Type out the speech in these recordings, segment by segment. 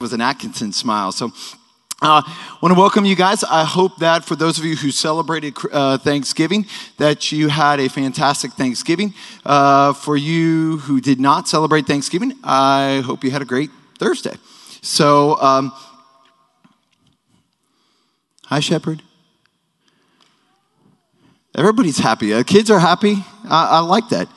was an Atkinson smile. So I uh, want to welcome you guys. I hope that for those of you who celebrated uh, Thanksgiving, that you had a fantastic Thanksgiving. Uh, for you who did not celebrate Thanksgiving, I hope you had a great Thursday. So, um, hi, Shepherd. Everybody's happy. Uh, kids are happy. I, I like that.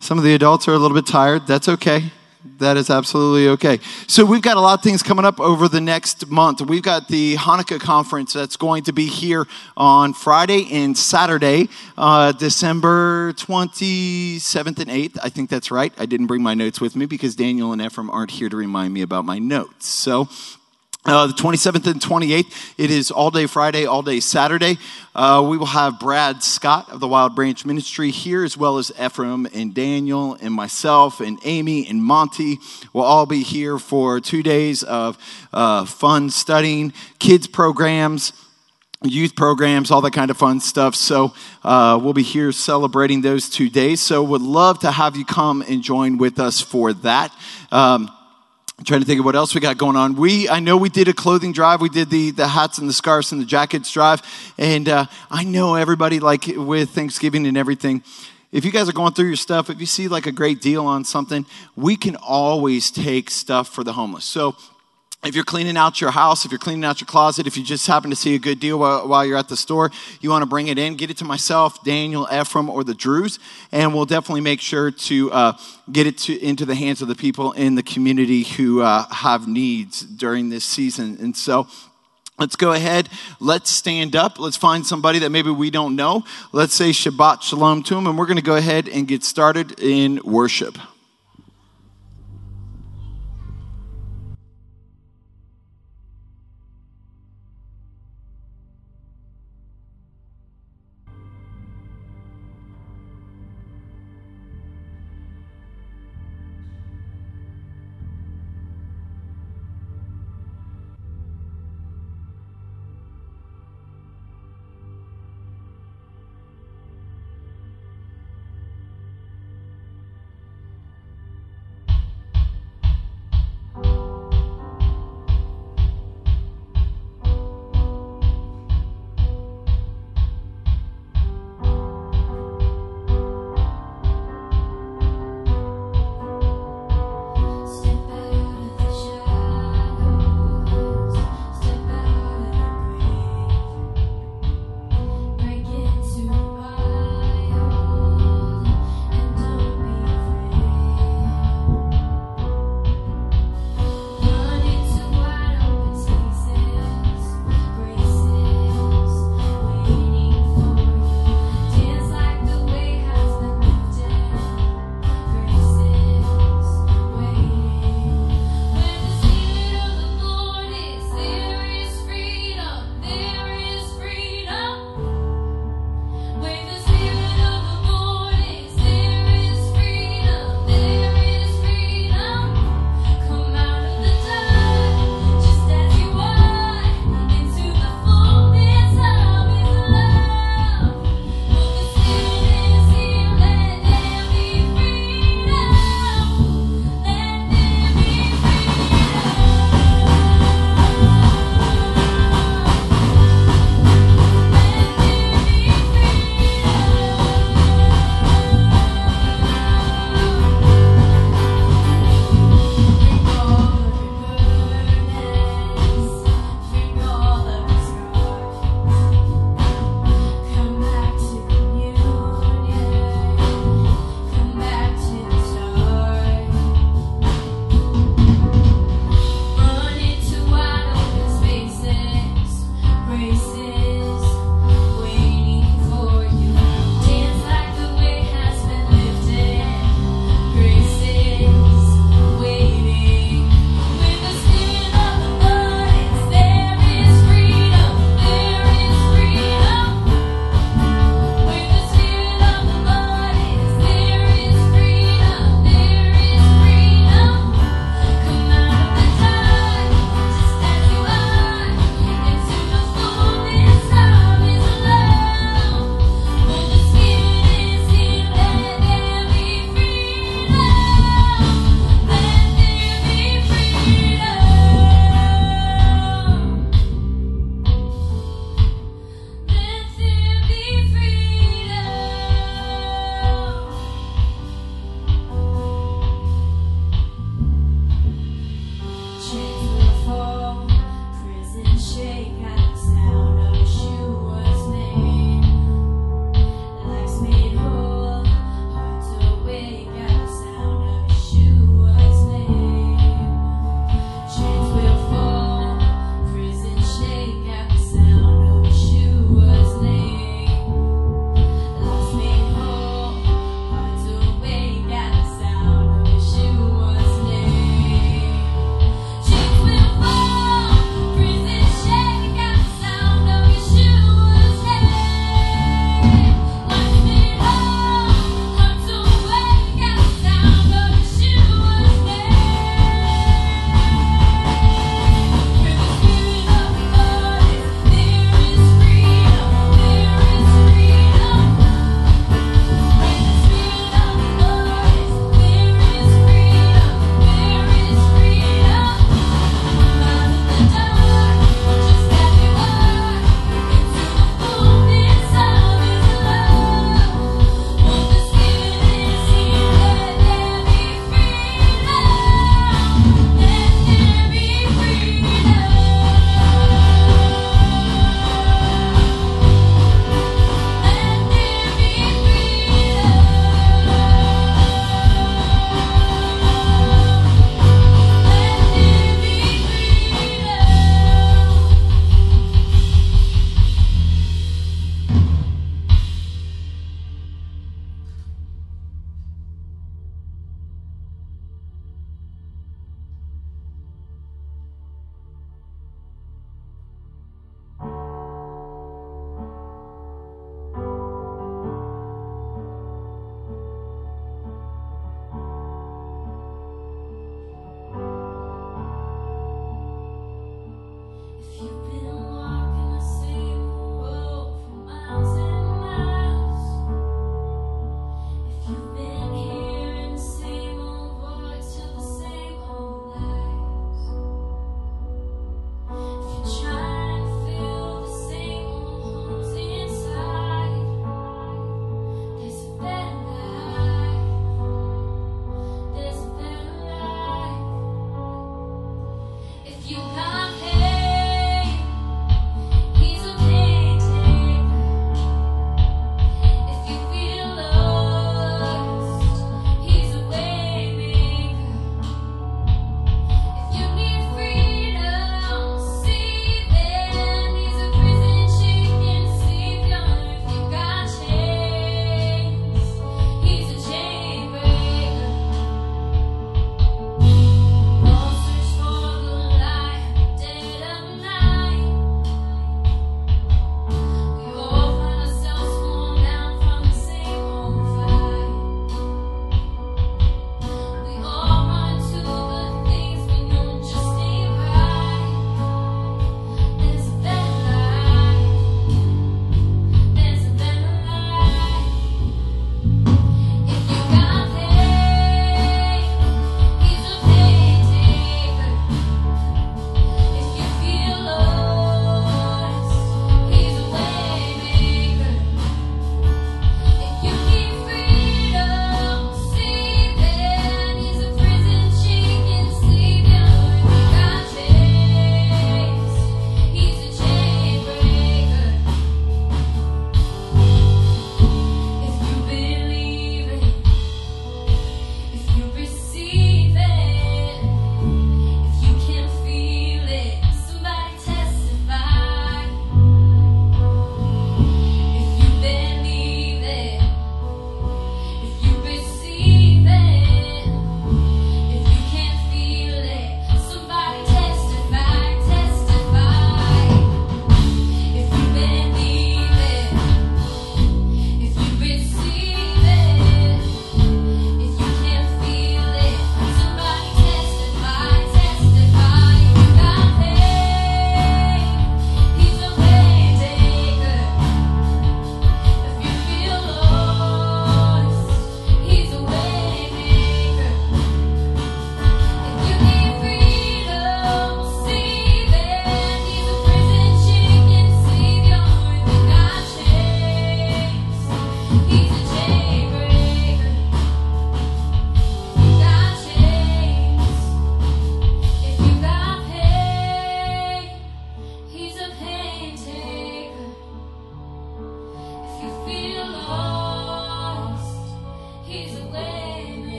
Some of the adults are a little bit tired. That's okay that is absolutely okay. So we've got a lot of things coming up over the next month. We've got the Hanukkah conference that's going to be here on Friday and Saturday, uh, December 27th and 8th. I think that's right. I didn't bring my notes with me because Daniel and Ephraim aren't here to remind me about my notes. So uh, the 27th and 28th, it is all day Friday, all day Saturday. Uh, we will have Brad Scott of the Wild Branch Ministry here, as well as Ephraim and Daniel and myself and Aimee and Monty. We'll all be here for two days of uh, fun studying, kids programs, youth programs, all that kind of fun stuff. So uh, we'll be here celebrating those two days. So would love to have you come and join with us for that. Um, I'm trying to think of what else we got going on. We, I know we did a clothing drive. We did the, the hats and the scarves and the jackets drive. And uh, I know everybody, like with Thanksgiving and everything, if you guys are going through your stuff, if you see like a great deal on something, we can always take stuff for the homeless. So if you're cleaning out your house, if you're cleaning out your closet, if you just happen to see a good deal while, while, you're at the store, you want to bring it in, get it to myself, Daniel, Ephraim, or the Drews, and we'll definitely make sure to uh, get it to, into the hands of the people in the community who uh, have needs during this season. And so, Let's go ahead. Let's stand up. Let's find somebody that maybe we don't know. Let's say Shabbat Shalom to them, and we're going to go ahead and get started in worship.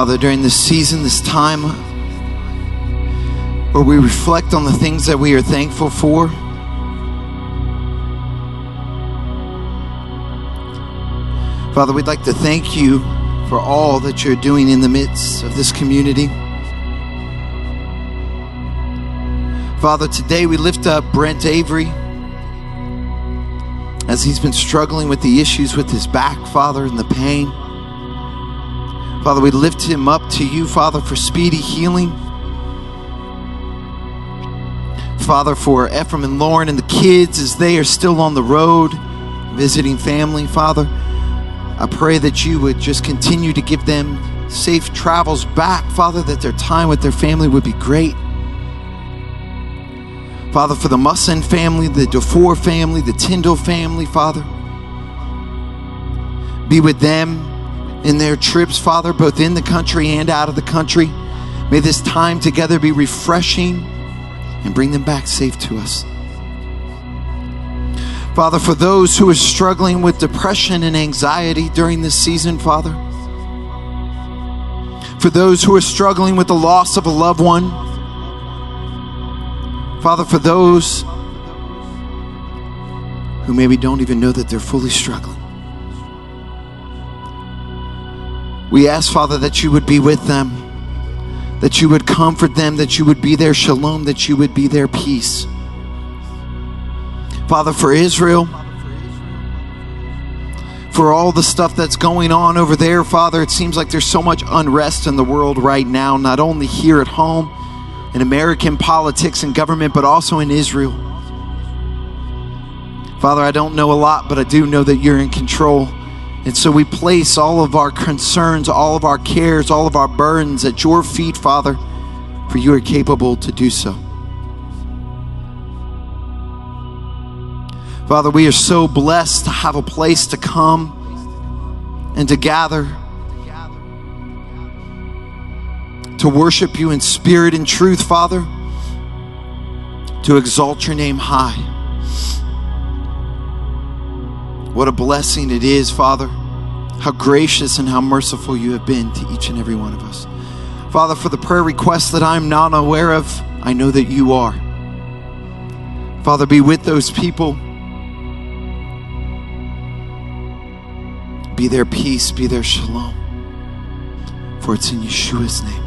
Father, during this season, this time where we reflect on the things that we are thankful for. Father, we'd like to thank you for all that you're doing in the midst of this community. Father, today we lift up Brent Avery as he's been struggling with the issues with his back, Father, and the pain. Father, we lift him up to you, Father, for speedy healing. Father, for Ephraim and Lauren and the kids as they are still on the road visiting family. Father, I pray that you would just continue to give them safe travels back, Father, that their time with their family would be great. Father, for the Musson family, the DeFore family, the Tyndall family, Father, be with them in their trips, Father, both in the country and out of the country. May this time together be refreshing and bring them back safe to us. Father, for those who are struggling with depression and anxiety during this season, Father, for those who are struggling with the loss of a loved one, Father, for those who maybe don't even know that they're fully struggling. We ask, Father, that you would be with them, that you would comfort them, that you would be their shalom, that you would be their peace. Father, for Israel, for all the stuff that's going on over there, Father. It seems like there's so much unrest in the world right now, not only here at home in American politics and government, but also in Israel. Father, I don't know a lot, but I do know that you're in control. And so we place all of our concerns, all of our cares, all of our burdens at your feet, Father, for you are capable to do so. Father, we are so blessed to have a place to come and to gather, to worship you in spirit and truth, Father, to exalt your name high. What a blessing it is, Father. How gracious and how merciful you have been to each and every one of us. Father, for the prayer requests that I'm not aware of, I know that you are. Father, be with those people. Be their peace, be their shalom. For it's in Yeshua's name.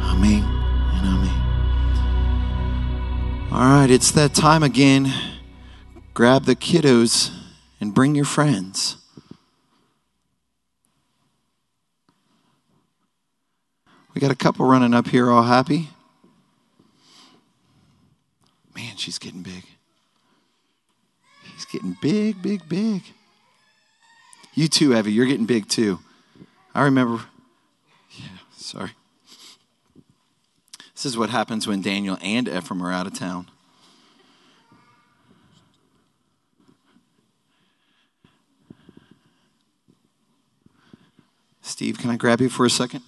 Amen and amen. All right, it's that time again. Grab the kiddos and bring your friends. We got a couple running up here all happy. Man, she's getting big. He's getting big, big, big. You too, Evie. You're getting big too. I remember. Yeah, sorry. This is what happens when Daniel and Ephraim are out of town. Steve, can I grab you for a second?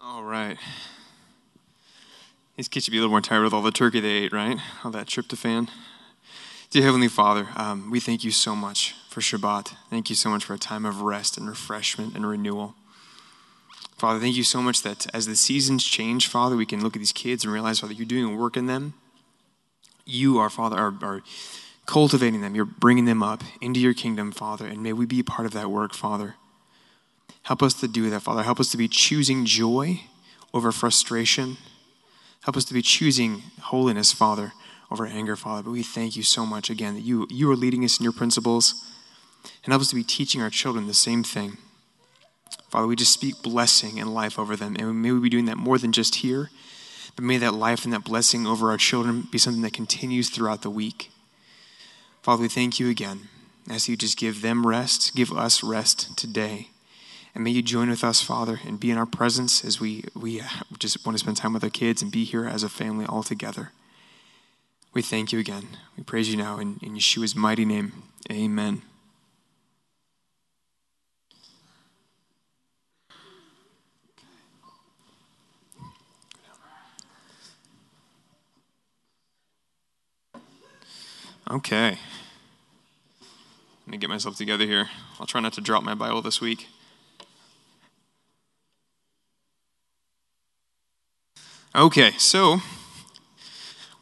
All right. These kids should be a little more tired with all the turkey they ate, right? All that tryptophan. Dear Heavenly Father, um, we thank you so much for Shabbat. Thank you so much for a time of rest and refreshment and renewal. Father, thank you so much that as the seasons change, Father, we can look at these kids and realize, Father, you're doing work in them. You, our Father, are, are cultivating them. You're bringing them up into your kingdom, Father, and may we be a part of that work, Father. Help us to do that, Father. Help us to be choosing joy over frustration. Help us to be choosing holiness, Father, over anger, Father. But we thank you so much again that you, you are leading us in your principles and help us to be teaching our children the same thing. Father, we just speak blessing and life over them. And may we be doing that more than just here, but may that life and that blessing over our children be something that continues throughout the week. Father, we thank you again as you just give them rest, give us rest today. And may you join with us, Father, and be in our presence as we, we just want to spend time with our kids and be here as a family all together. We thank you again. We praise you now in, in Yeshua's mighty name. Amen. Okay. Let me get myself together here. I'll try not to drop my Bible this week. Okay, so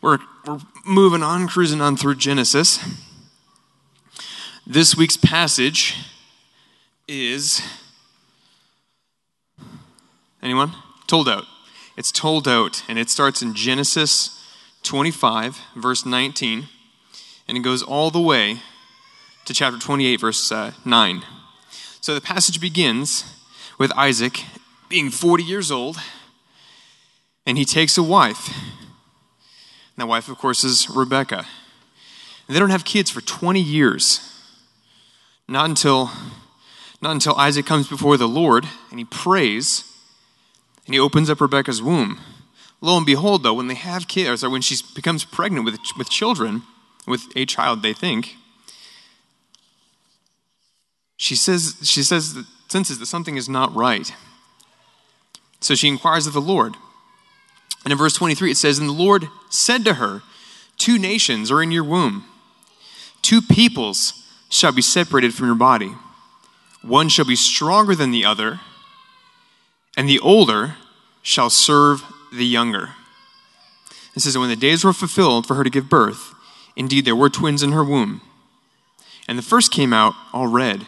we're, we're moving on, cruising on through Genesis. This week's passage is anyone? Toldot. It's Toldot, and it starts in Genesis 25, verse 19, and it goes all the way to chapter 28, verse uh, 9. So the passage begins with Isaac being 40 years old and he takes a wife. And that wife, of course, is Rebecca. And they don't have kids for 20 years. Not until, not until Isaac comes before the Lord and he prays and he opens up Rebecca's womb. Lo and behold, though, when they have kids, or when she becomes pregnant with, with children, with a child, they think, she says, she says, that, senses that something is not right. So she inquires of the Lord. And in verse 23, it says, And the Lord said to her, Two nations are in your womb, two peoples shall be separated from your body. One shall be stronger than the other, and the older shall serve the younger. It says that when the days were fulfilled for her to give birth, indeed there were twins in her womb. And the first came out all red,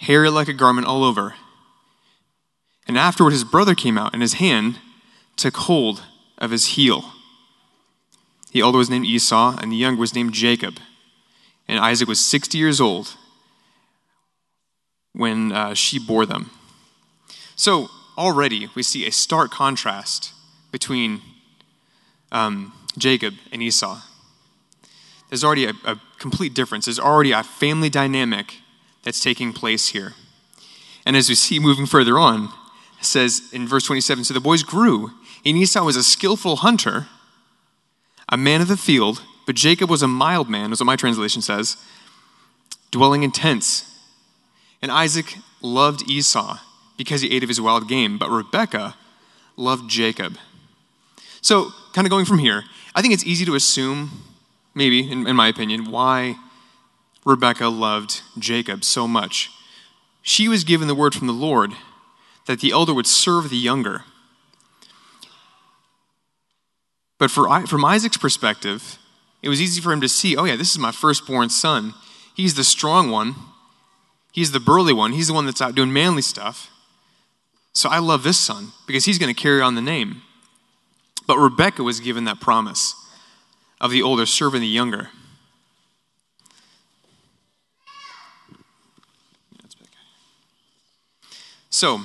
hairy like a garment all over. And afterward, his brother came out, and his hand took hold of his heel. The older was named Esau, and the younger was named Jacob. And Isaac was 60 years old when uh, she bore them. So already we see a stark contrast between um, Jacob and Esau. There's already a, a complete difference. There's already a family dynamic that's taking place here. And as we see moving further on, it says in verse 27 So the boys grew, and Esau was a skillful hunter, a man of the field, but Jacob was a mild man, is what my translation says, dwelling in tents. And Isaac loved Esau because he ate of his wild game, but Rebekah loved Jacob. So, kind of going from here, I think it's easy to assume, maybe, in, in my opinion, why Rebekah loved Jacob so much. She was given the word from the Lord that the elder would serve the younger. But for, from Isaac's perspective, it was easy for him to see oh, yeah, this is my firstborn son. He's the strong one, he's the burly one, he's the one that's out doing manly stuff. So I love this son because he's going to carry on the name. But Rebecca was given that promise of the older serving the younger. So,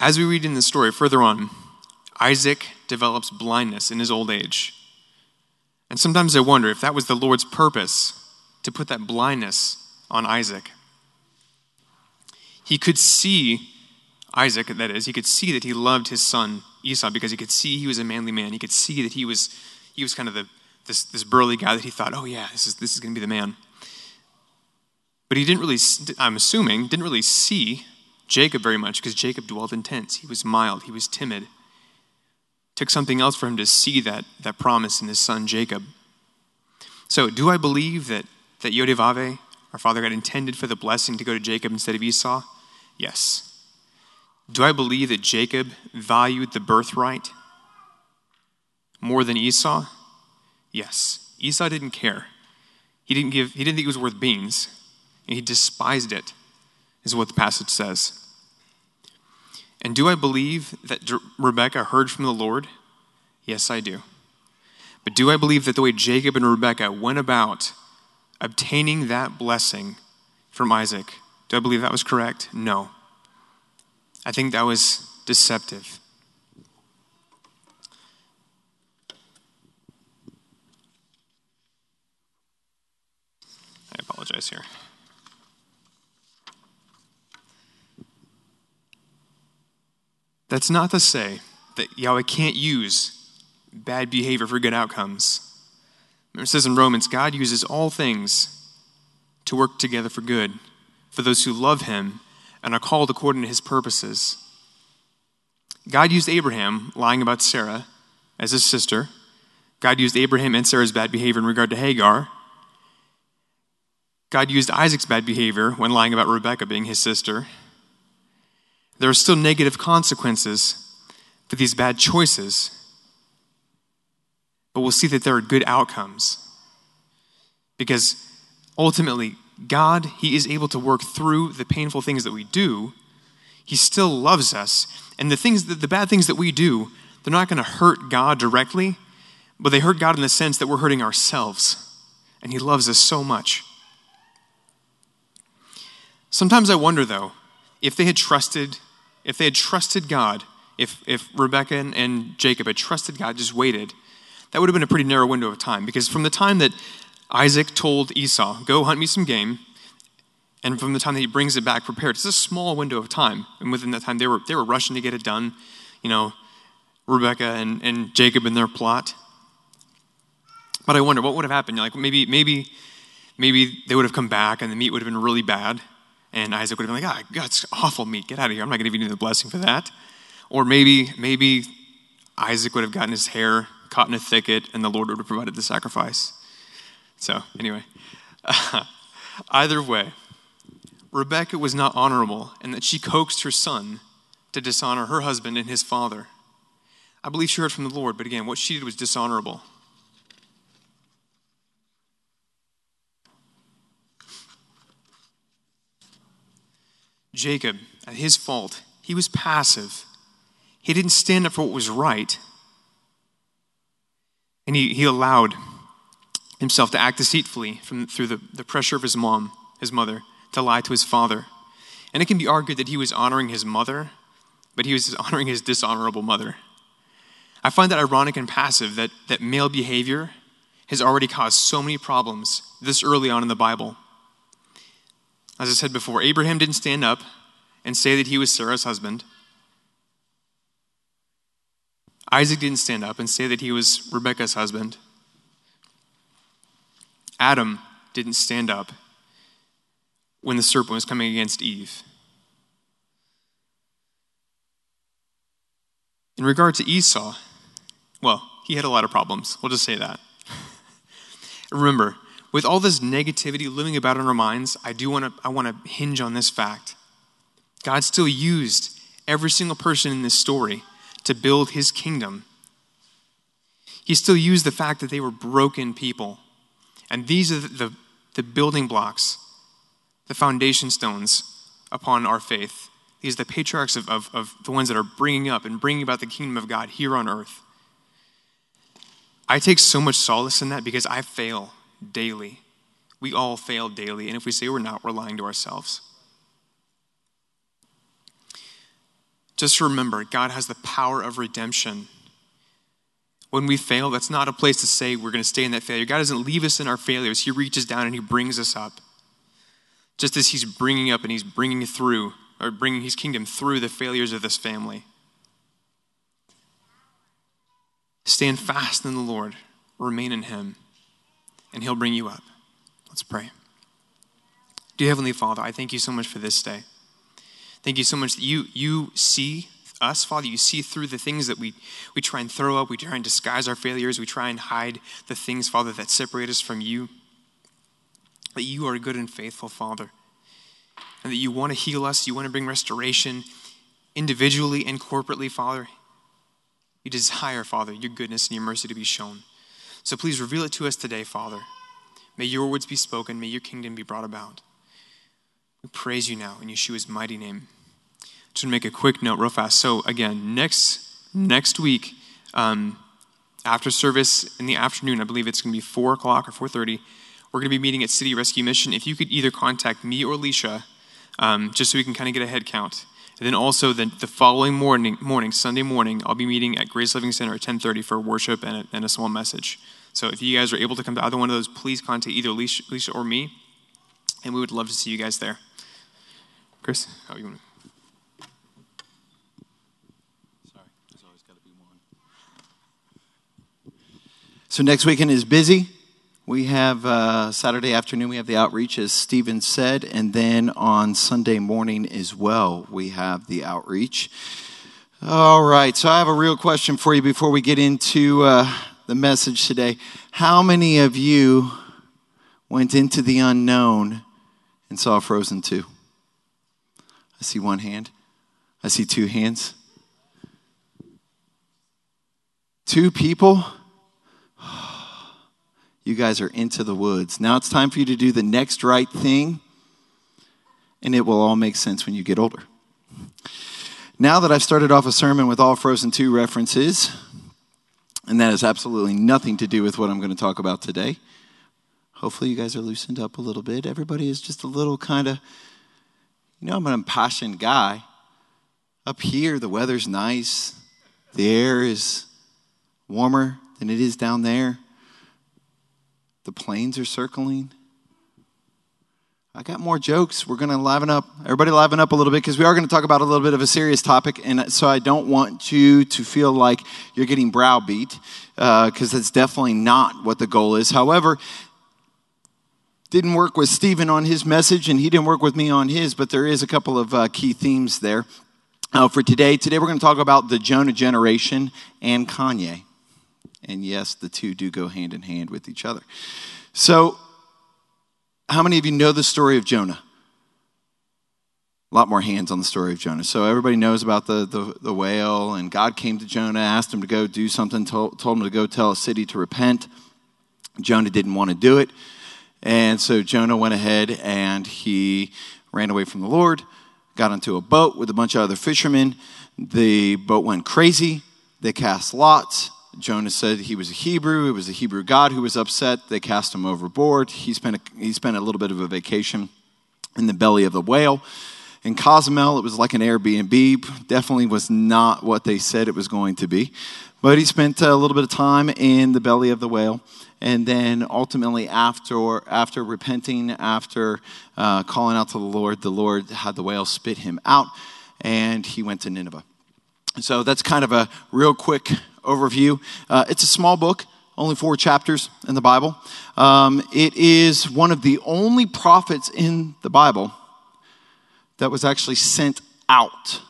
as we read in the story further on, Isaac develops blindness in his old age. And sometimes I wonder if that was the Lord's purpose to put that blindness on Isaac. He could see Isaac, that is, he could see that he loved his son Esau because he could see he was a manly man. He could see that he was, he was kind of the, this, this burly guy that he thought, oh yeah, this is, this is going to be the man. But he didn't really, I'm assuming, didn't really see Jacob very much because Jacob dwelled in tents. He was mild, he was timid. Took something else for him to see that, that promise in his son Jacob. So, do I believe that, that Yodevave, our father God, intended for the blessing to go to Jacob instead of Esau? Yes. Do I believe that Jacob valued the birthright more than Esau? Yes. Esau didn't care. He didn't give he didn't think it was worth beans, and he despised it, is what the passage says. And do I believe that Rebekah heard from the Lord? Yes, I do. But do I believe that the way Jacob and Rebekah went about obtaining that blessing from Isaac do I believe that was correct? No. I think that was deceptive. I apologize here. That's not to say that Yahweh can't use bad behavior for good outcomes. It says in Romans, God uses all things to work together for good for those who love him and are called according to his purposes. God used Abraham lying about Sarah as his sister. God used Abraham and Sarah's bad behavior in regard to Hagar. God used Isaac's bad behavior when lying about Rebekah being his sister. There are still negative consequences for these bad choices, but we'll see that there are good outcomes. Because ultimately, God, He is able to work through the painful things that we do. He still loves us. And the things that, the bad things that we do, they're not going to hurt God directly, but they hurt God in the sense that we're hurting ourselves. And He loves us so much. Sometimes I wonder, though, if they had trusted, if they had trusted God, if, if Rebecca and, and Jacob had trusted God, just waited, that would have been a pretty narrow window of time. Because from the time that Isaac told Esau, Go hunt me some game. And from the time that he brings it back prepared, it's a small window of time. And within that time, they were, they were rushing to get it done. You know, Rebecca and, and Jacob in their plot. But I wonder what would have happened. Like maybe, maybe, maybe they would have come back and the meat would have been really bad. And Isaac would have been like, ah, God, awful meat. Get out of here. I'm not going to give you the blessing for that. Or maybe, maybe Isaac would have gotten his hair caught in a thicket and the Lord would have provided the sacrifice. So, anyway, either way, Rebecca was not honorable and that she coaxed her son to dishonor her husband and his father. I believe she heard from the Lord, but again, what she did was dishonorable. Jacob, at his fault, he was passive. He didn't stand up for what was right. And he, he allowed himself to act deceitfully from, through the, the pressure of his mom, his mother, to lie to his father. And it can be argued that he was honoring his mother, but he was honoring his dishonorable mother. I find that ironic and passive that, that male behavior has already caused so many problems this early on in the Bible. As I said before, Abraham didn't stand up and say that he was Sarah's husband. Isaac didn't stand up and say that he was Rebekah's husband. Adam didn't stand up when the serpent was coming against Eve. In regard to Esau, well, he had a lot of problems. We'll just say that. Remember, with all this negativity looming about in our minds, I do want to I want to hinge on this fact. God still used every single person in this story to build his kingdom. He still used the fact that they were broken people. And these are the, the, the building blocks, the foundation stones upon our faith. These are the patriarchs of, of, of the ones that are bringing up and bringing about the kingdom of God here on earth. I take so much solace in that because I fail daily. We all fail daily. And if we say we're not, we're lying to ourselves. Just remember, God has the power of redemption. When we fail, that's not a place to say we're going to stay in that failure. God doesn't leave us in our failures, He reaches down and He brings us up. Just as He's bringing up and He's bringing through, or bringing His kingdom through the failures of this family. Stand fast in the Lord, remain in Him, and He'll bring you up. Let's pray. Dear Heavenly Father, I thank you so much for this day. Thank you so much that you, you see us, Father. You see through the things that we, we try and throw up. We try and disguise our failures. We try and hide the things, Father, that separate us from you. That you are a good and faithful, Father. And that you want to heal us. You want to bring restoration individually and corporately, Father. You desire, Father, your goodness and your mercy to be shown. So please reveal it to us today, Father. May your words be spoken. May your kingdom be brought about. We praise you now in Yeshua's mighty name. Just to make a quick note, real fast. So again, next next week, um, after service in the afternoon, I believe it's going to be four o'clock or four thirty. We're going to be meeting at City Rescue Mission. If you could either contact me or Alicia, um, just so we can kind of get a head count. And then also the, the following morning, morning, Sunday morning, I'll be meeting at Grace Living Center at 10:30 for worship and a, and a small message. So if you guys are able to come to either one of those, please contact either Alicia or me, and we would love to see you guys there. Chris, how you want Sorry, there's always got to. So next weekend is busy. We have uh, Saturday afternoon, we have the outreach, as Stephen said, and then on Sunday morning as well, we have the outreach. All right, so I have a real question for you before we get into uh, the message today. How many of you went into the unknown and saw Frozen 2? I see one hand. I see two hands. Two people. You guys are into the woods. Now it's time for you to do the next right thing, and it will all make sense when you get older. Now that I've started off a sermon with all Frozen 2 references, and that has absolutely nothing to do with what I'm going to talk about today. Hopefully, you guys are loosened up a little bit. Everybody is just a little kind of you know, I'm an impassioned guy. Up here, the weather's nice, the air is warmer than it is down there. The planes are circling. I got more jokes. We're going to liven up. Everybody liven up a little bit because we are going to talk about a little bit of a serious topic. And so I don't want you to feel like you're getting browbeat because uh, that's definitely not what the goal is. However, didn't work with Stephen on his message, and he didn't work with me on his, but there is a couple of uh, key themes there uh, for today. Today, we're going to talk about the Jonah generation and Kanye. And yes, the two do go hand in hand with each other. So, how many of you know the story of Jonah? A lot more hands on the story of Jonah. So, everybody knows about the, the, the whale, and God came to Jonah, asked him to go do something, told, told him to go tell a city to repent. Jonah didn't want to do it. And so Jonah went ahead and he ran away from the Lord, got onto a boat with a bunch of other fishermen. The boat went crazy. They cast lots. Jonah said he was a Hebrew. It was a Hebrew God who was upset. They cast him overboard. He spent a, he spent a little bit of a vacation in the belly of the whale. In Cozumel, it was like an Airbnb. Definitely was not what they said it was going to be. But he spent a little bit of time in the belly of the whale. And then ultimately, after, after repenting, after uh, calling out to the Lord, the Lord had the whale spit him out, and he went to Nineveh. So that's kind of a real quick overview. Uh, it's a small book, only four chapters in the Bible. Um, it is one of the only prophets in the Bible that was actually sent out,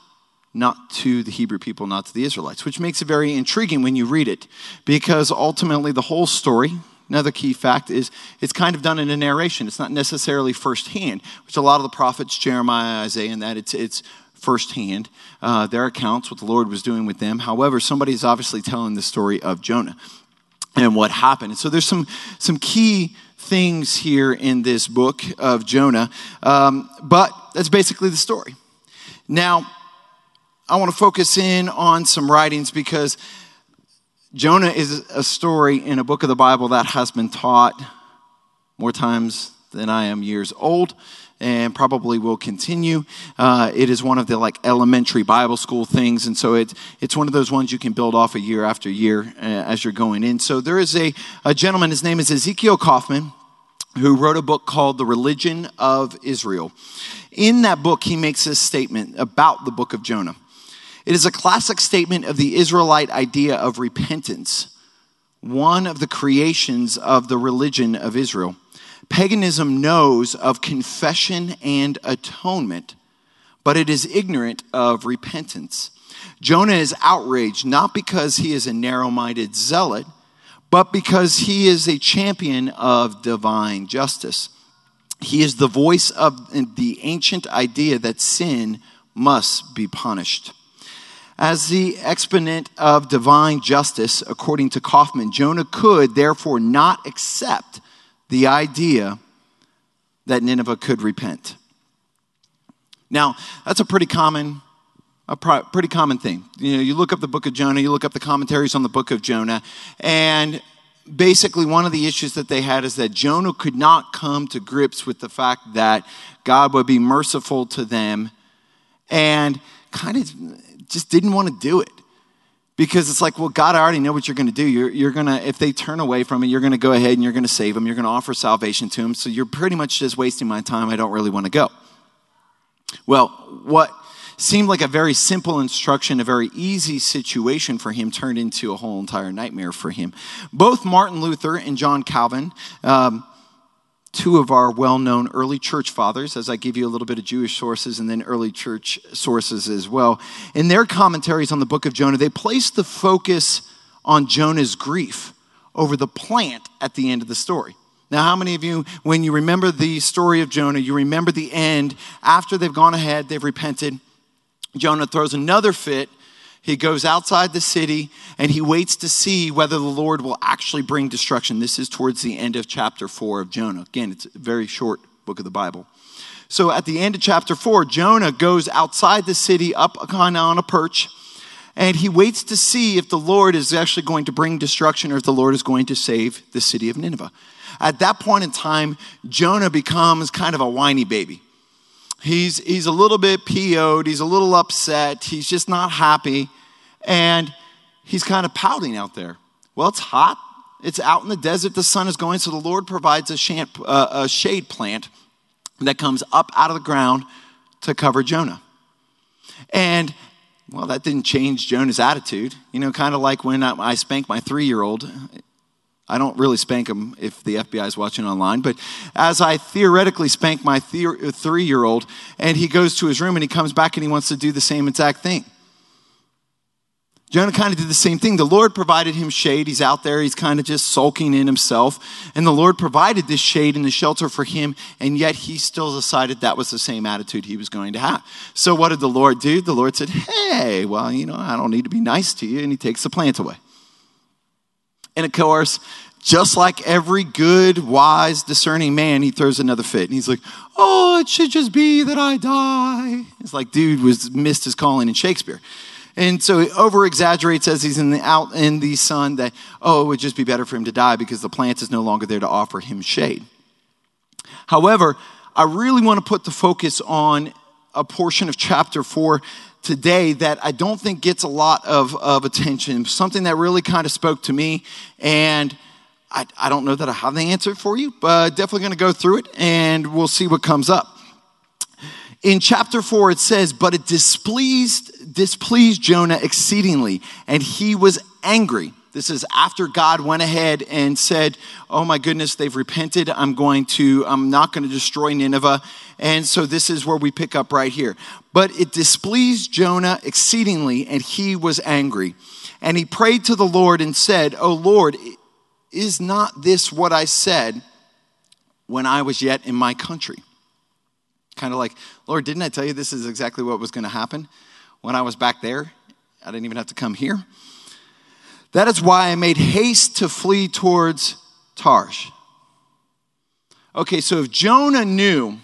not to the Hebrew people, not to the Israelites, which makes it very intriguing when you read it, because ultimately the whole story, another key fact is it's kind of done in a narration. It's not necessarily firsthand, which a lot of the prophets, Jeremiah, Isaiah, and that it's it's firsthand, uh, their accounts, what the Lord was doing with them. However, somebody's obviously telling the story of Jonah and what happened. And so there's some, some key things here in this book of Jonah, um, but that's basically the story. Now, I want to focus in on some writings because Jonah is a story in a book of the Bible that has been taught more times than I am years old and probably will continue. Uh, it is one of the like elementary Bible school things, and so it, it's one of those ones you can build off a year after year uh, as you're going in. So there is a, a gentleman, his name is Ezekiel Kaufmann, who wrote a book called The Religion of Israel. In that book, he makes this statement about the book of Jonah. It is a classic statement of the Israelite idea of repentance, one of the creations of the religion of Israel. Paganism knows of confession and atonement, but it is ignorant of repentance. Jonah is outraged not because he is a narrow minded zealot, but because he is a champion of divine justice. He is the voice of the ancient idea that sin must be punished. As the exponent of divine justice, according to Kaufmann, Jonah could therefore not accept the idea that Nineveh could repent. Now, that's a pretty common a pretty common thing. You know, you look up the book of Jonah, you look up the commentaries on the book of Jonah, and basically one of the issues that they had is that Jonah could not come to grips with the fact that God would be merciful to them and kind of just didn't want to do it because it's like, well, God, I already know what you're going to do. You're, you're going to, if they turn away from it, you're going to go ahead and you're going to save them. You're going to offer salvation to them. So you're pretty much just wasting my time. I don't really want to go. Well, what seemed like a very simple instruction, a very easy situation for him, turned into a whole entire nightmare for him. Both Martin Luther and John Calvin, um, two of our well known early church fathers, as I give you a little bit of Jewish sources and then early church sources as well. In their commentaries on the book of Jonah, they place the focus on Jonah's grief over the plant at the end of the story. Now, how many of you, when you remember the story of Jonah, you remember the end after they've gone ahead, they've repented? Jonah throws another fit he goes outside the city and he waits to see whether the Lord will actually bring destruction. This is towards the end of chapter 4 of Jonah. Again, it's a very short book of the Bible. So at the end of chapter 4, Jonah goes outside the city up on a perch and he waits to see if the Lord is actually going to bring destruction or if the Lord is going to save the city of Nineveh. At that point in time, Jonah becomes kind of a whiny baby. He's, he's a little bit PO'd, he's a little upset, he's just not happy and he's kind of pouting out there. Well, it's hot. It's out in the desert. The sun is going, so the Lord provides a, uh, a shade plant that comes up out of the ground to cover Jonah. And well, that didn't change Jonah's attitude. You know, kind of like when I spank my three year old. I don't really spank him if the FBI is watching online, but as I theoretically spank my three year old, and he goes to his room and he comes back and he wants to do the same exact thing. Jonah kind of did the same thing. The Lord provided him shade. He's out there, he's kind of just sulking in himself. And the Lord provided this shade and the shelter for him, and yet he still decided that was the same attitude he was going to have. So, what did the Lord do? The Lord said, Hey, well, you know, I don't need to be nice to you. And he takes the plant away. And of course, just like every good, wise, discerning man, he throws another fit. And he's like, oh, it should just be that I die. It's like, dude was missed his calling in Shakespeare. And so he over exaggerates as he's in the out in the sun that, oh, it would just be better for him to die because the plant is no longer there to offer him shade. However, I really want to put the focus on a portion of chapter four today that I don't think gets a lot of, of attention, something that really kind of spoke to me. And I, I don't know that I have the answer for you, but definitely going to go through it and we'll see what comes up. In chapter 4, it says, But it displeased, displeased Jonah exceedingly, and he was angry. This is after God went ahead and said, Oh my goodness, they've repented. I'm going to, I'm not going to destroy Nineveh. And so this is where we pick up right here. But it displeased Jonah exceedingly, and he was angry. And he prayed to the Lord and said, Oh Lord, is not this what I said when I was yet in my country? Kind of like, Lord, didn't I tell you this is exactly what was going to happen when I was back there? I didn't even have to come here. That is why I made haste to flee towards Tarsh. Okay, so if Jonah knew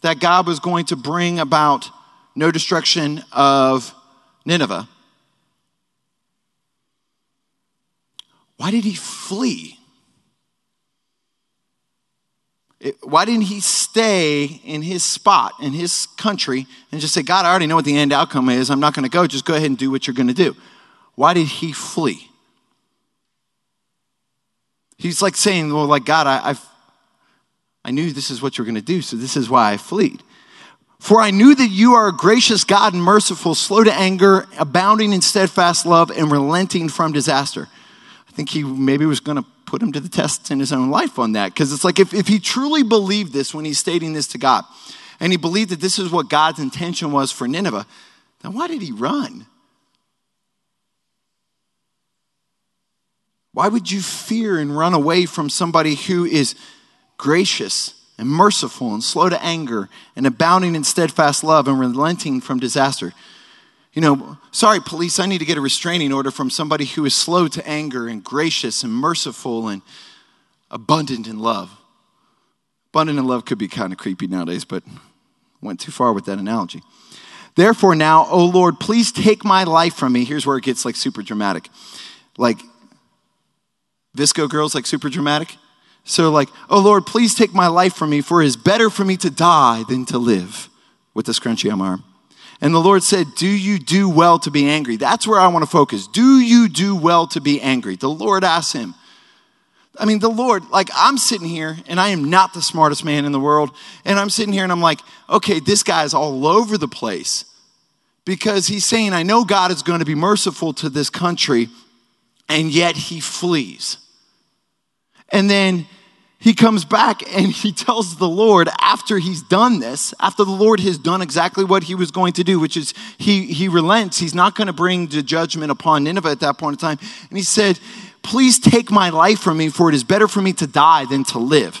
that God was going to bring about no destruction of Nineveh, why did he flee? Why didn't he stay in his spot, in his country, and just say, God, I already know what the end outcome is. I'm not going to go. Just go ahead and do what you're going to do. Why did he flee? He's like saying, Well, like, God, I, I've, I knew this is what you're going to do, so this is why I fled. For I knew that you are a gracious God and merciful, slow to anger, abounding in steadfast love, and relenting from disaster. I think he maybe was going to put him to the test in his own life on that. Because it's like if, if he truly believed this when he's stating this to God, and he believed that this is what God's intention was for Nineveh, then why did he run? Why would you fear and run away from somebody who is gracious and merciful and slow to anger and abounding in steadfast love and relenting from disaster? You know, sorry, police, I need to get a restraining order from somebody who is slow to anger and gracious and merciful and abundant in love. Abundant in love could be kind of creepy nowadays, but went too far with that analogy. Therefore, now, oh Lord, please take my life from me. Here's where it gets like super dramatic. Like, VSCO girls, like super dramatic. So, like, oh Lord, please take my life from me, for it is better for me to die than to live with the scrunchie on my arm. And the Lord said, Do you do well to be angry? That's where I want to focus. Do you do well to be angry? The Lord asked him. I mean, the Lord, like, I'm sitting here and I am not the smartest man in the world. And I'm sitting here and I'm like, okay, this guy's all over the place because he's saying, I know God is going to be merciful to this country, and yet he flees. And then he comes back and he tells the Lord after he's done this, after the Lord has done exactly what he was going to do, which is he, he relents. He's not going to bring the judgment upon Nineveh at that point in time. And he said, Please take my life from me, for it is better for me to die than to live.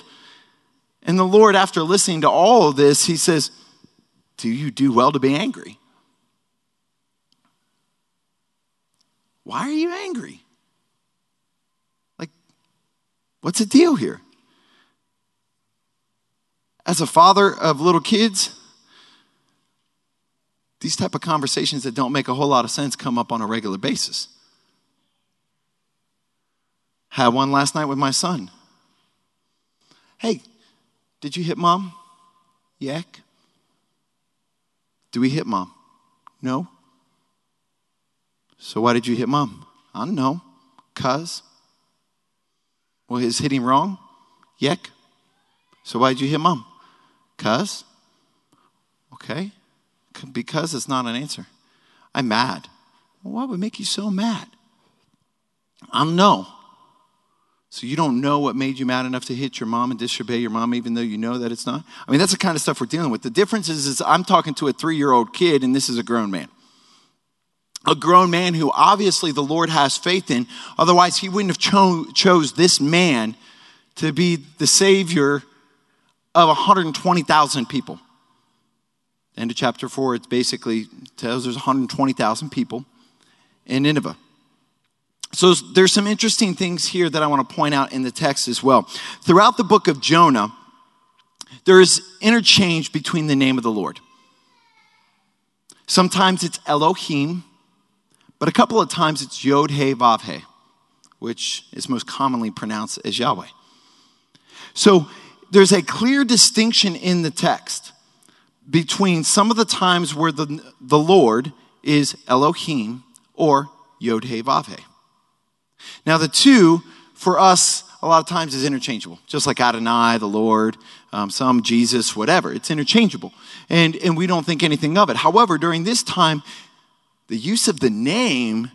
And the Lord, after listening to all of this, he says, Do you do well to be angry? Why are you angry? Like, what's the deal here? As a father of little kids, these type of conversations that don't make a whole lot of sense come up on a regular basis. Had one last night with my son. Hey, did you hit mom? Yak. Do we hit mom? No. So why did you hit mom? I don't know. Cuz. Well, is hitting wrong? Yak. So why did you hit mom? Because? Okay. Because it's not an answer. I'm mad. Well, what would make you so mad? I don't know. So you don't know what made you mad enough to hit your mom and disobey your mom, even though you know that it's not? I mean, that's the kind of stuff we're dealing with. The difference is, is I'm talking to a three year old kid, and this is a grown man. A grown man who obviously the Lord has faith in. Otherwise, he wouldn't have cho- chose this man to be the Savior of 120,000 people. End of chapter 4, it basically tells there's 120,000 people in Nineveh. So there's some interesting things here that I want to point out in the text as well. Throughout the book of Jonah, there is interchange between the name of the Lord. Sometimes it's Elohim, but a couple of times it's Yod He Vav He, which is most commonly pronounced as Yahweh. So there's a clear distinction in the text between some of the times where the, the Lord is Elohim or Yod He Vav He. Now, the two, for us, a lot of times is interchangeable, just like Adonai, the Lord, um, some Jesus, whatever. It's interchangeable. And, and we don't think anything of it. However, during this time, the use of the name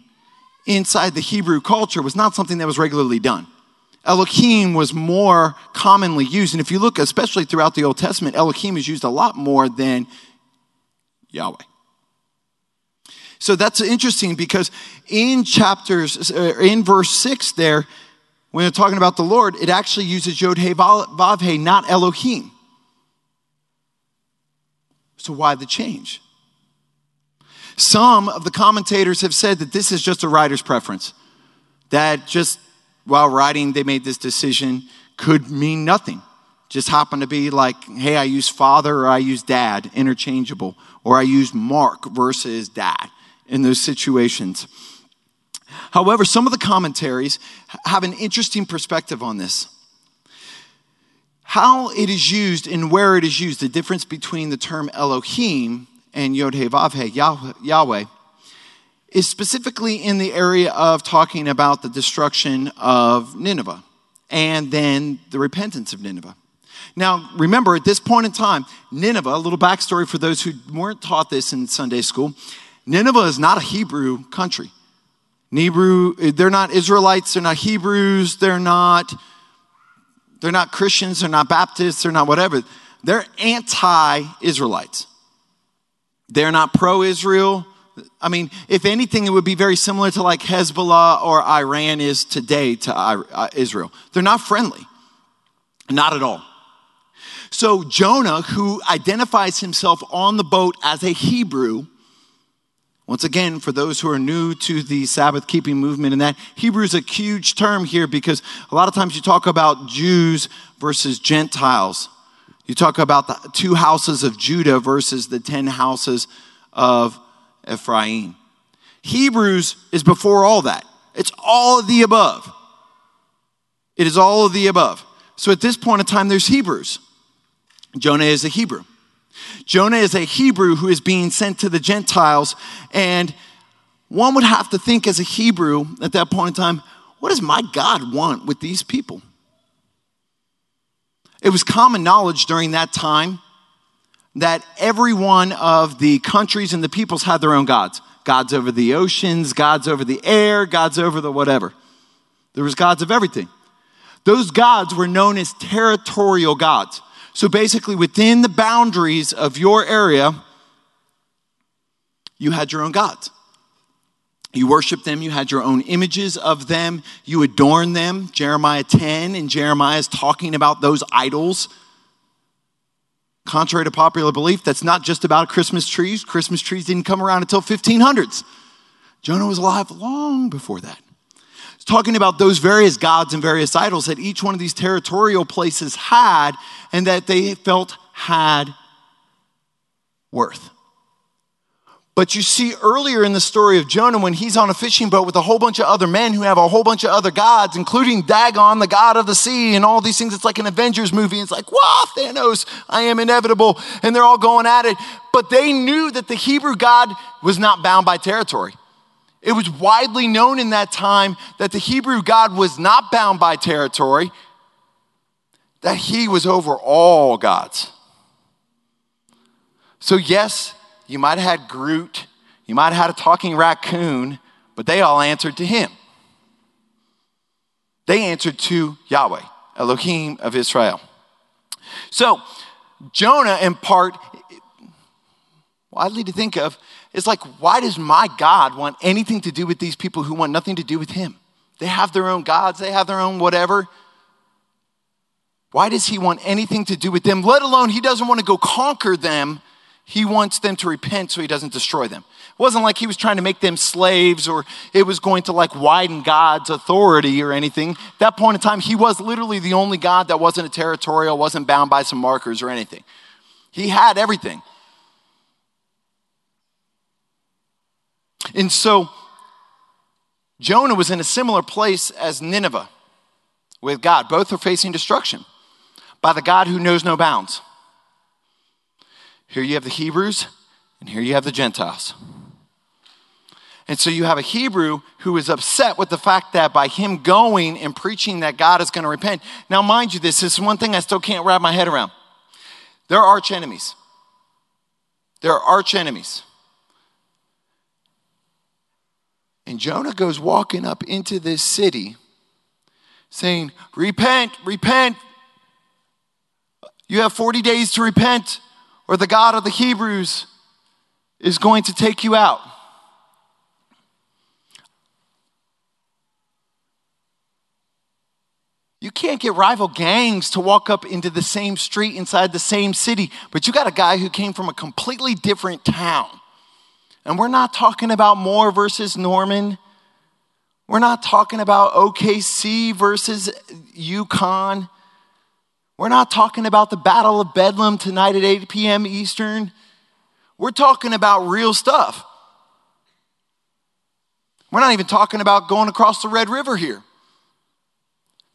inside the Hebrew culture was not something that was regularly done. Elohim was more commonly used. And if you look, especially throughout the Old Testament, Elohim is used a lot more than Yahweh. So that's interesting because in chapters, uh, in verse 6 there, when they're talking about the Lord, it actually uses Yod He Vav He, not Elohim. So why the change? Some of the commentators have said that this is just a writer's preference. That just while writing, they made this decision could mean nothing. Just happened to be like, hey, I use father or I use dad, interchangeable, or I use Mark versus dad in those situations. However, some of the commentaries have an interesting perspective on this. How it is used and where it is used, the difference between the term Elohim and Yod He Vav Yahweh, is specifically in the area of talking about the destruction of Nineveh and then the repentance of Nineveh. Now, remember, at this point in time, Nineveh, a little backstory for those who weren't taught this in Sunday school, Nineveh is not a Hebrew country. Hebrew, they're not Israelites, they're not Hebrews, they're not, they're not Christians, they're not Baptists, they're not whatever. They're anti-Israelites. They're not pro-Israel. I mean, if anything, it would be very similar to like Hezbollah or Iran is today to uh, Israel. They're not friendly. Not at all. So Jonah, who identifies himself on the boat as a Hebrew, once again, for those who are new to the Sabbath keeping movement, and that Hebrew is a huge term here because a lot of times you talk about Jews versus Gentiles. You talk about the two houses of Judah versus the ten houses of Ephraim. Hebrews is before all that. It's all of the above. It is all of the above. So at this point in time, there's Hebrews. Jonah is a Hebrew. Jonah is a Hebrew who is being sent to the Gentiles. And one would have to think, as a Hebrew at that point in time, what does my God want with these people? It was common knowledge during that time that every one of the countries and the peoples had their own gods. Gods over the oceans, gods over the air, gods over the whatever. There was gods of everything. Those gods were known as territorial gods. So basically, within the boundaries of your area, you had your own gods. You worshiped them, you had your own images of them, you adorned them. Jeremiah 10 and Jeremiah is talking about those idols. Contrary to popular belief, that's not just about Christmas trees. Christmas trees didn't come around until 1500s. Jonah was alive long before that talking about those various gods and various idols that each one of these territorial places had and that they felt had worth. But you see earlier in the story of Jonah when he's on a fishing boat with a whole bunch of other men who have a whole bunch of other gods, including Dagon, the god of the sea, and all these things. It's like an Avengers movie. It's like, wow, Thanos, I am inevitable. And they're all going at it. But they knew that the Hebrew God was not bound by territory. It was widely known in that time that the Hebrew God was not bound by territory, that he was over all gods. So, yes, you might have had Groot, you might have had a talking raccoon, but they all answered to him. They answered to Yahweh, Elohim of Israel. So, Jonah, in part, widely to think of, is like, why does my God want anything to do with these people who want nothing to do with him? They have their own gods, they have their own whatever. Why does he want anything to do with them? Let alone, he doesn't want to go conquer them. He wants them to repent so he doesn't destroy them. It wasn't like he was trying to make them slaves or it was going to like widen God's authority or anything. At that point in time, he was literally the only God that wasn't a territorial, wasn't bound by some markers or anything. He had everything. And so Jonah was in a similar place as Nineveh with God. Both are facing destruction by the God who knows no bounds. Here you have the Hebrews, and here you have the Gentiles. And so you have a Hebrew who is upset with the fact that by him going and preaching that God is going to repent. Now, mind you, this is one thing I still can't wrap my head around. They're arch enemies. They're arch enemies. And Jonah goes walking up into this city saying, Repent, repent. You have 40 days to repent, or the God of the Hebrews is going to take you out. You can't get rival gangs to walk up into the same street inside the same city, but you got a guy who came from a completely different town and we're not talking about Moore versus Norman. We're not talking about OKC versus UConn. We're not talking about the Battle of Bedlam tonight at 8 p.m. Eastern. We're talking about real stuff. We're not even talking about going across the Red River here.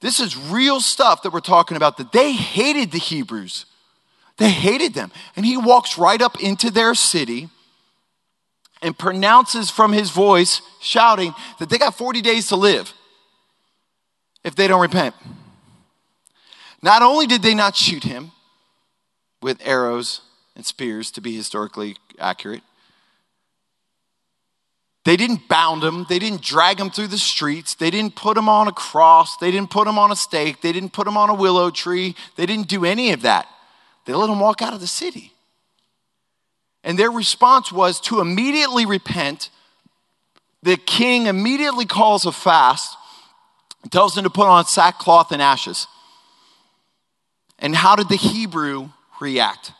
This is real stuff that we're talking about that they hated the Hebrews. They hated them. And he walks right up into their city and pronounces from his voice, shouting that they got 40 days to live if they don't repent. Not only did they not shoot him with arrows and spears to be historically accurate, they didn't bound him. They didn't drag him through the streets. They didn't put him on a cross. They didn't put him on a stake. They didn't put him on a willow tree. They didn't do any of that. They let him walk out of the city. And their response was to immediately repent. The king immediately calls a fast, tells them to put on sackcloth and ashes. And how did the Hebrew react?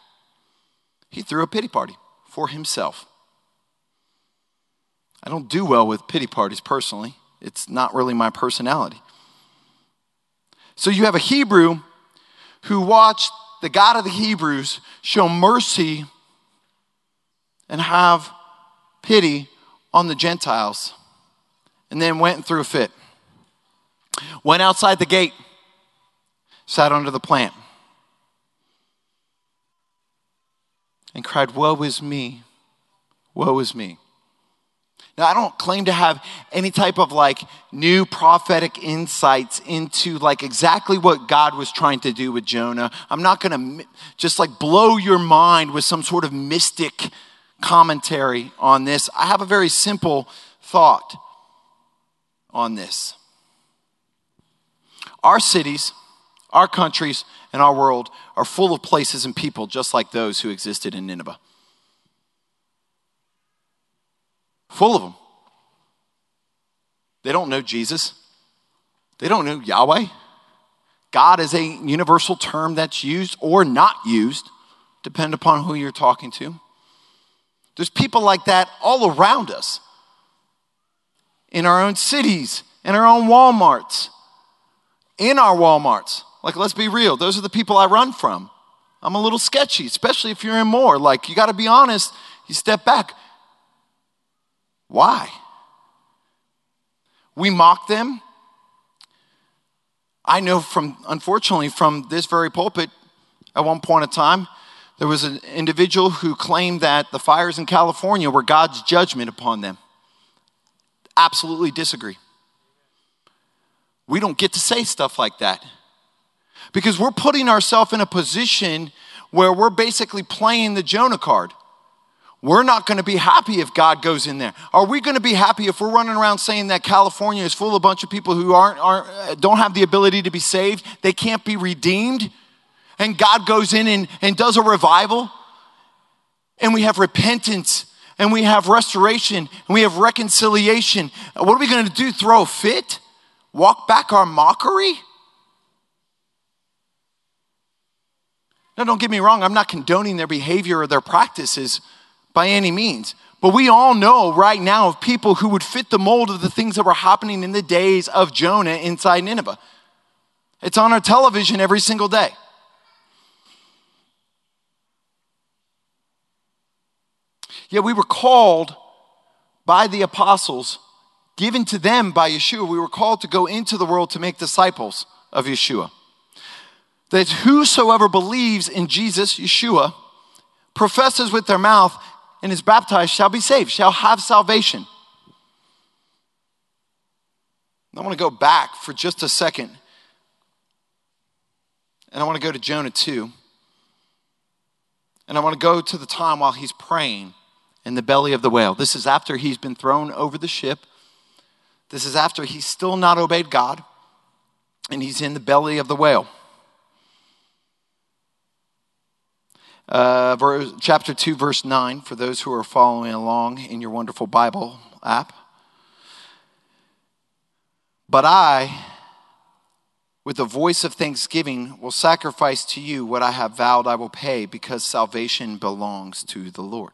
He threw a pity party for himself. I don't do well with pity parties personally, it's not really my personality. So you have a Hebrew who watched the God of the Hebrews show mercy and have pity on the Gentiles. And then went and threw a fit. Went outside the gate, sat under the plant, and cried, Woe is me! Woe is me! Now, I don't claim to have any type of like new prophetic insights into like exactly what God was trying to do with Jonah. I'm not going to just like blow your mind with some sort of mystic commentary on this. I have a very simple thought on this. Our cities, our countries, and our world are full of places and people just like those who existed in Nineveh. Full of them. They don't know Jesus. They don't know Yahweh. God is a universal term that's used or not used, depend upon who you're talking to. There's people like that all around us in our own cities, in our own Walmarts, in our Walmarts. Like, let's be real, those are the people I run from. I'm a little sketchy, especially if you're in Moore. Like, you got to be honest, you step back. Why? We mock them. I know from, unfortunately, from this very pulpit at one point in time, there was an individual who claimed that the fires in California were God's judgment upon them. Absolutely disagree. We don't get to say stuff like that because we're putting ourselves in a position where we're basically playing the Jonah card. We're not going to be happy if God goes in there. Are we going to be happy if we're running around saying that California is full of a bunch of people who aren't, aren't uh, don't have the ability to be saved? They can't be redeemed? and God goes in and, and does a revival, and we have repentance, and we have restoration, and we have reconciliation. What are we going to do? Throw a fit? Walk back our mockery? Now, don't get me wrong, I'm not condoning their behavior or their practices by any means. But we all know right now of people who would fit the mold of the things that were happening in the days of Jonah inside Nineveh. It's on our television every single day. Yet we were called by the apostles, given to them by Yeshua, we were called to go into the world to make disciples of Yeshua. That whosoever believes in Jesus, Yeshua, professes with their mouth, and is baptized shall be saved, shall have salvation. I want to go back for just a second. And I want to go to Jonah 2. And I want to go to the time while he's praying in the belly of the whale. This is after he's been thrown over the ship. This is after he's still not obeyed God, and he's in the belly of the whale. Uh, verse, chapter 2, verse 9, for those who are following along in your wonderful Bible app. But I, with a voice of thanksgiving, will sacrifice to you what I have vowed I will pay, because salvation belongs to the Lord.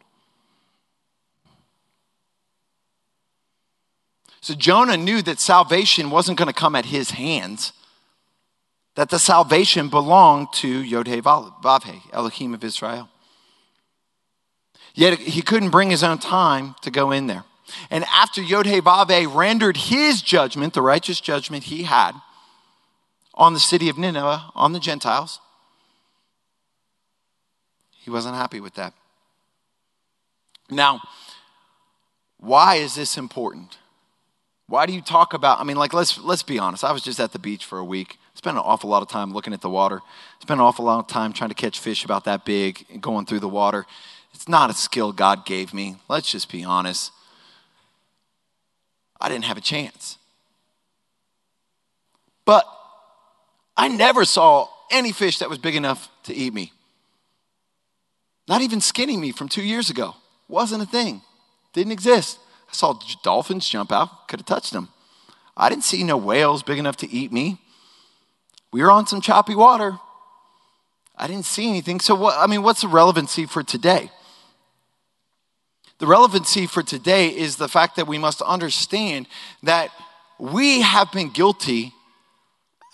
So Jonah knew that salvation wasn't going to come at his hands, that the salvation belonged to Yod-Heh-Vav-Heh, Elohim of Israel. Yet he couldn't bring his own time to go in there. And after Yod-Heh-Vav-Heh rendered his judgment, the righteous judgment he had on the city of Nineveh, on the Gentiles, he wasn't happy with that. Now, why is this important? Why do you talk about? I mean, like let's let's be honest. I was just at the beach for a week. Spent an awful lot of time looking at the water. Spent an awful lot of time trying to catch fish about that big going through the water. It's not a skill God gave me. Let's just be honest. I didn't have a chance. But I never saw any fish that was big enough to eat me. Not even skinny me from two years ago. Wasn't a thing. Didn't exist. I saw dolphins jump out, could have touched them. I didn't see no whales big enough to eat me. We were on some choppy water. I didn't see anything. So, what, I mean, what's the relevancy for today? The relevancy for today is the fact that we must understand that we have been guilty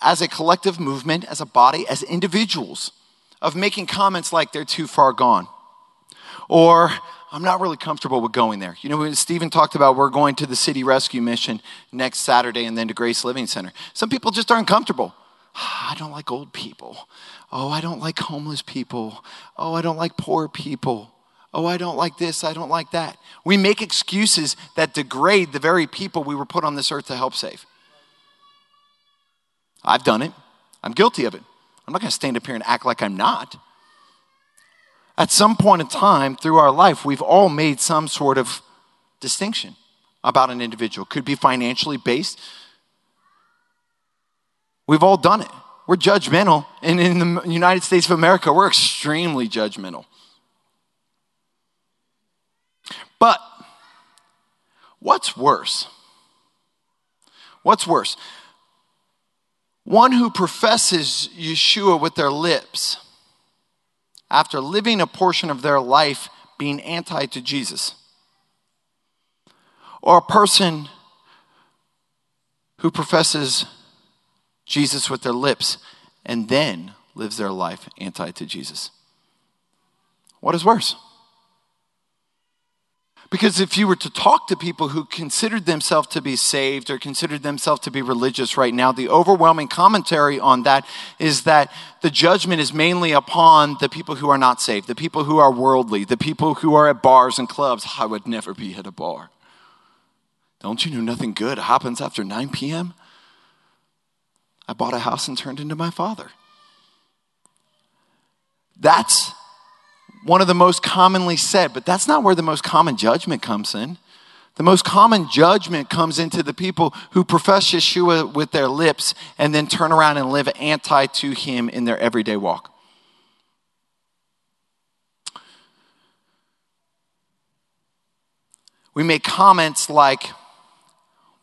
as a collective movement, as a body, as individuals, of making comments like they're too far gone. Or I'm not really comfortable with going there. You know, when Stephen talked about we're going to the city rescue mission next Saturday and then to Grace Living Center. Some people just aren't comfortable. I don't like old people. Oh, I don't like homeless people. Oh, I don't like poor people. Oh, I don't like this. I don't like that. We make excuses that degrade the very people we were put on this earth to help save. I've done it. I'm guilty of it. I'm not going to stand up here and act like I'm not. At some point in time through our life, we've all made some sort of distinction about an individual. Could be financially based. We've all done it. We're judgmental. And in the United States of America, we're extremely judgmental. But what's worse? What's worse? One who professes Yeshua with their lips after living a portion of their life being anti to Jesus. Or a person who professes Jesus with their lips and then lives their life anti to Jesus. What is worse? Because if you were to talk to people who considered themselves to be saved or considered themselves to be religious right now, the overwhelming commentary on that is that the judgment is mainly upon the people who are not saved, the people who are worldly, the people who are at bars and clubs. I would never be at a bar. Don't you know nothing good happens after 9 p.m.? I bought a house and turned into my father. That's one of the most commonly said, but that's not where the most common judgment comes in. The most common judgment comes into the people who profess Yeshua with their lips and then turn around and live anti to him in their everyday walk. We make comments like,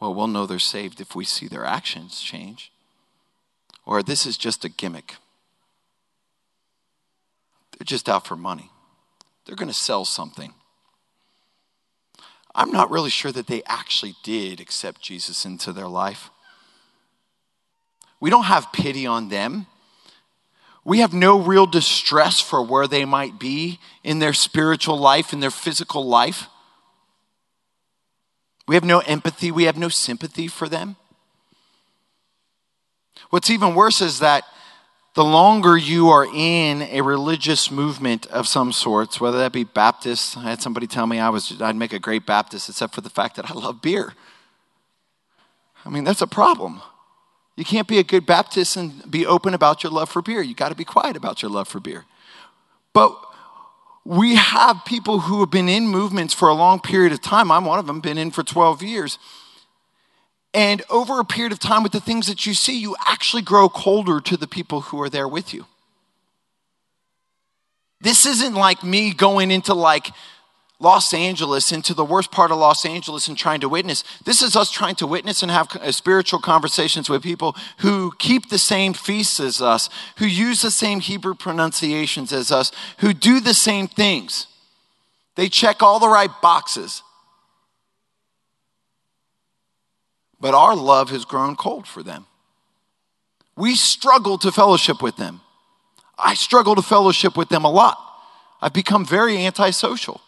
well, we'll know they're saved if we see their actions change. Or this is just a gimmick. They're just out for money. They're going to sell something. I'm not really sure that they actually did accept Jesus into their life. We don't have pity on them. We have no real distress for where they might be in their spiritual life, in their physical life. We have no empathy, we have no sympathy for them. What's even worse is that the longer you are in a religious movement of some sorts, whether that be Baptist, I had somebody tell me I was I'd make a great Baptist except for the fact that I love beer. I mean, that's a problem. You can't be a good Baptist and be open about your love for beer. You got to be quiet about your love for beer. But we have people who have been in movements for a long period of time. I'm one of them, been in for 12 years. And over a period of time, with the things that you see, you actually grow colder to the people who are there with you. This isn't like me going into like Los Angeles into the worst part of Los Angeles and trying to witness. This is us trying to witness and have uh, spiritual conversations with people who keep the same feasts as us, who use the same Hebrew pronunciations as us, who do the same things. They check all the right boxes. But our love has grown cold for them. We struggle to fellowship with them. I struggle to fellowship with them a lot. I've become very antisocial.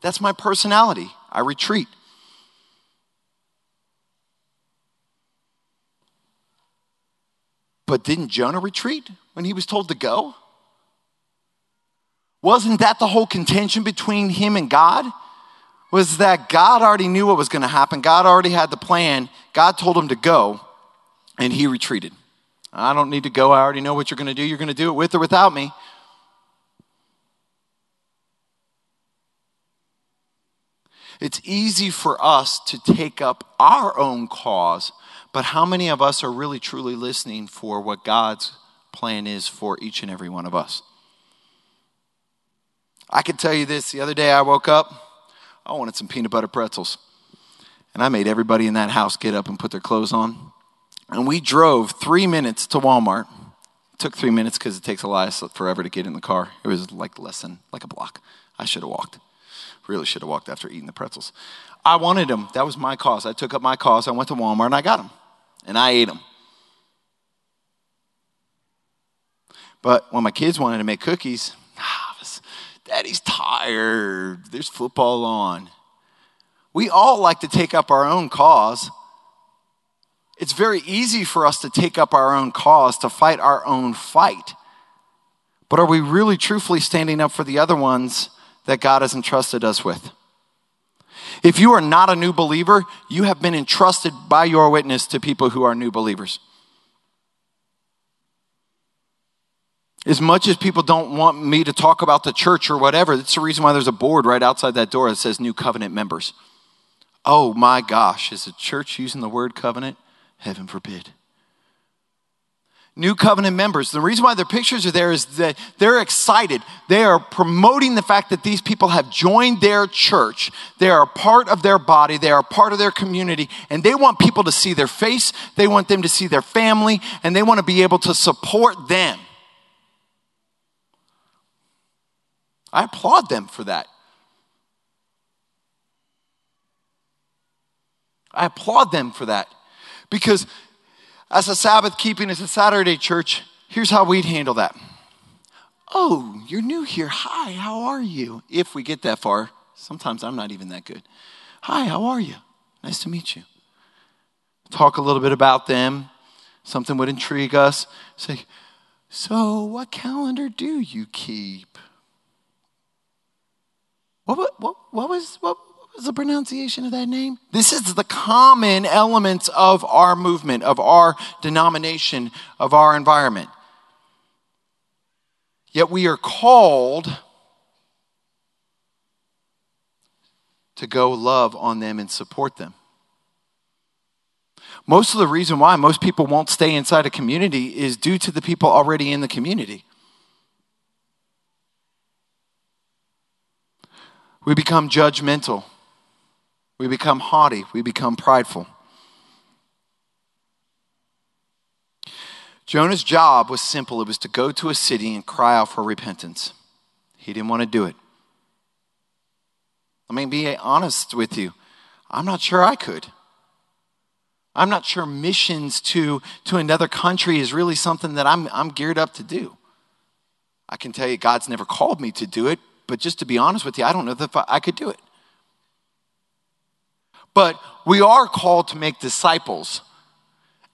That's my personality. I retreat. But didn't Jonah retreat when he was told to go? Wasn't that the whole contention between him and God? Was that God already knew what was going to happen? God already had the plan. God told him to go, and he retreated. I don't need to go. I already know what you're going to do. You're going to do it with or without me. It's easy for us to take up our own cause, but how many of us are really truly listening for what God's plan is for each and every one of us? I can tell you this the other day I woke up, I wanted some peanut butter pretzels. And I made everybody in that house get up and put their clothes on. And we drove three minutes to Walmart. It took three minutes because it takes Elias forever to get in the car. It was like less than like a block. I should have walked. Really should have walked after eating the pretzels. I wanted them. That was my cause. I took up my cause. I went to Walmart and I got them. And I ate them. But when my kids wanted to make cookies, Daddy's tired. There's football on. We all like to take up our own cause. It's very easy for us to take up our own cause, to fight our own fight. But are we really truthfully standing up for the other ones that God has entrusted us with. If you are not a new believer, you have been entrusted by your witness to people who are new believers. As much as people don't want me to talk about the church or whatever, that's the reason why there's a board right outside that door that says New Covenant members. Oh my gosh, is the church using the word covenant? Heaven forbid new covenant members. The reason why their pictures are there is that they're excited. They are promoting the fact that these people have joined their church. They are part of their body, they are part of their community, and they want people to see their face, they want them to see their family, and they want to be able to support them. I applaud them for that. I applaud them for that because as a Sabbath keeping, as a Saturday church, here's how we'd handle that. Oh, you're new here. Hi, how are you? If we get that far, sometimes I'm not even that good. Hi, how are you? Nice to meet you. Talk a little bit about them. Something would intrigue us. Say, so what calendar do you keep? What, what, what, was, what, What's the pronunciation of that name? This is the common elements of our movement, of our denomination, of our environment. Yet we are called to go love on them and support them. Most of the reason why most people won't stay inside a community is due to the people already in the community. We become judgmental. We become haughty, we become prideful. Jonah's job was simple it was to go to a city and cry out for repentance. He didn't want to do it. Let me be honest with you. I'm not sure I could. I'm not sure missions to, to another country is really something that I'm, I'm geared up to do. I can tell you, God's never called me to do it, but just to be honest with you, I don't know if I could do it. But we are called to make disciples.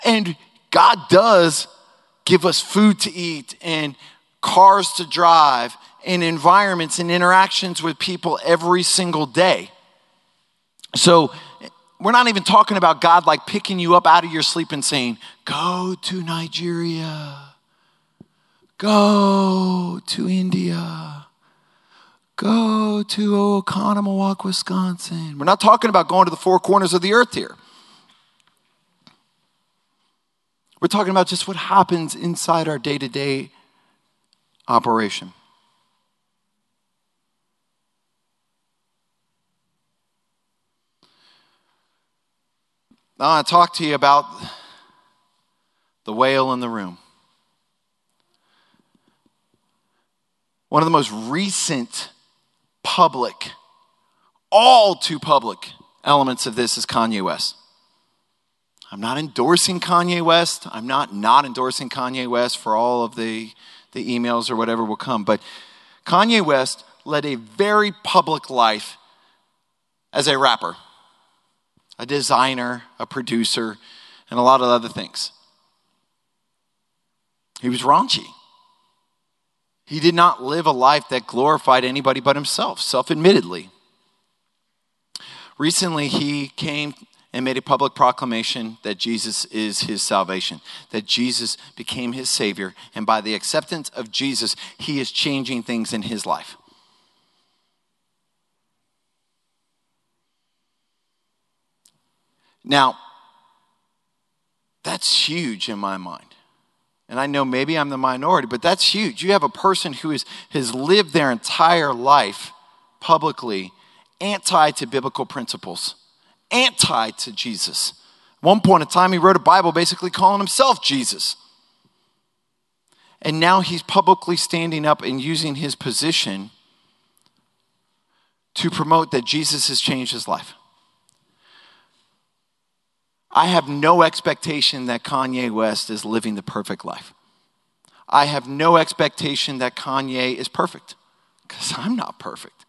And God does give us food to eat and cars to drive and environments and interactions with people every single day. So we're not even talking about God like picking you up out of your sleep and saying, Go to Nigeria, go to India, go to Oconomowoc, Wisconsin. We're not talking about going to the four corners of the earth here. We're talking about just what happens inside our day to day operation. Now, I want to talk to you about the whale in the room. One of the most recent public, all too public elements of this is Kanye West. I'm not endorsing Kanye West. I'm not not endorsing Kanye West for all of the, the emails or whatever will come. But Kanye West led a very public life as a rapper a designer, a producer, and a lot of other things. He was raunchy. He did not live a life that glorified anybody but himself, self admittedly. Recently, he came and made a public proclamation that Jesus is his salvation, that Jesus became his Savior, and by the acceptance of Jesus, he is changing things in his life. Now, that's huge in my mind. And I know maybe I'm the minority, but that's huge. You have a person who is, has lived their entire life publicly anti to biblical principles, anti to Jesus. One point in time, he wrote a Bible basically calling himself Jesus. And now he's publicly standing up and using his position to promote that Jesus has changed his life. I have no expectation that Kanye West is living the perfect life. I have no expectation that Kanye is perfect because I'm not perfect.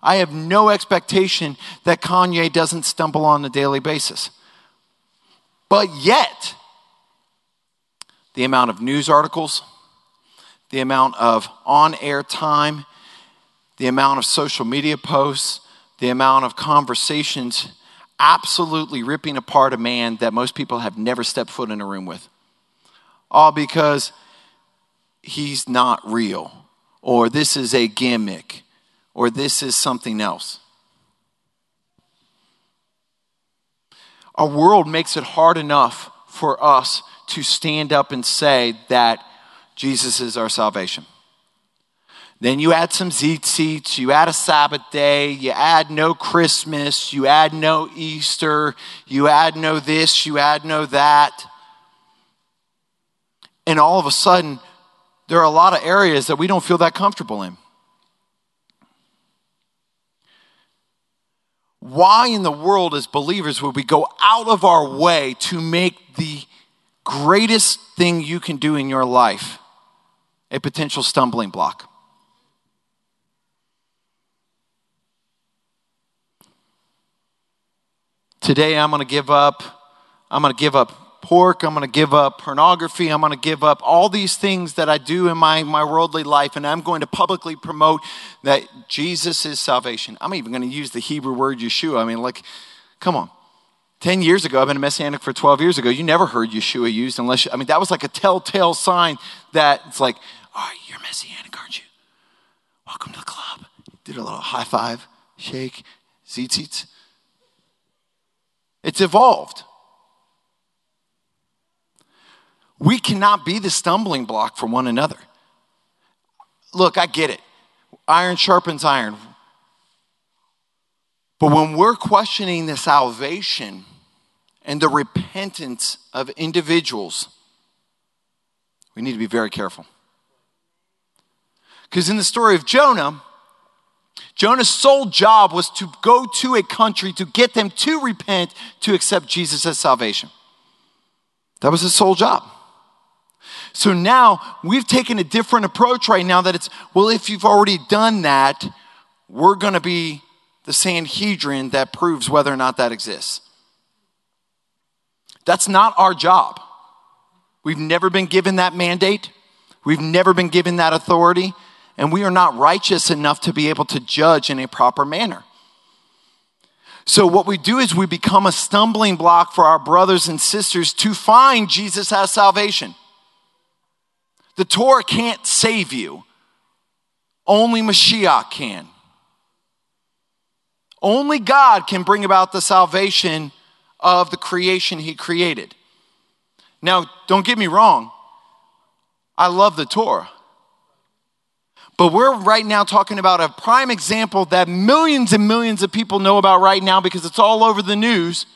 I have no expectation that Kanye doesn't stumble on a daily basis. But yet, the amount of news articles, the amount of on air time, the amount of social media posts, the amount of conversations absolutely ripping apart a man that most people have never stepped foot in a room with. All because he's not real, or this is a gimmick, or this is something else. Our world makes it hard enough for us to stand up and say that Jesus is our salvation. Then you add some tzitzits, you add a Sabbath day, you add no Christmas, you add no Easter, you add no this, you add no that. And all of a sudden, there are a lot of areas that we don't feel that comfortable in. Why in the world, as believers, would we go out of our way to make the greatest thing you can do in your life a potential stumbling block? Today I'm going to give up I'm going to give up pork, I'm going to give up pornography, I'm going to give up all these things that I do in my, my worldly life, and I'm going to publicly promote that Jesus is salvation. I'm even going to use the Hebrew word Yeshua. I mean, like, come on. 10 years ago, I've been a messianic for 12 years ago. You never heard Yeshua used unless, you, I mean, that was like a telltale sign that it's like, right, you're messianic, aren't you? Welcome to the club. Did a little high five, shake, tzitzit. It's evolved. We cannot be the stumbling block for one another. Look, I get it. Iron sharpens iron. But when we're questioning the salvation and the repentance of individuals, we need to be very careful. Because in the story of Jonah, Jonah's sole job was to go to a country to get them to repent, to accept Jesus as salvation. That was his sole job. So now we've taken a different approach right now that it's, well, if you've already done that, we're going to be the Sanhedrin that proves whether or not that exists. That's not our job. We've never been given that mandate, we've never been given that authority, and we are not righteous enough to be able to judge in a proper manner. So, what we do is we become a stumbling block for our brothers and sisters to find Jesus as salvation. The Torah can't save you, only Mashiach can. Only God can bring about the salvation of the creation He created. Now, don't get me wrong, I love the Torah. But we're right now talking about a prime example that millions and millions of people know about right now because it's all over the news.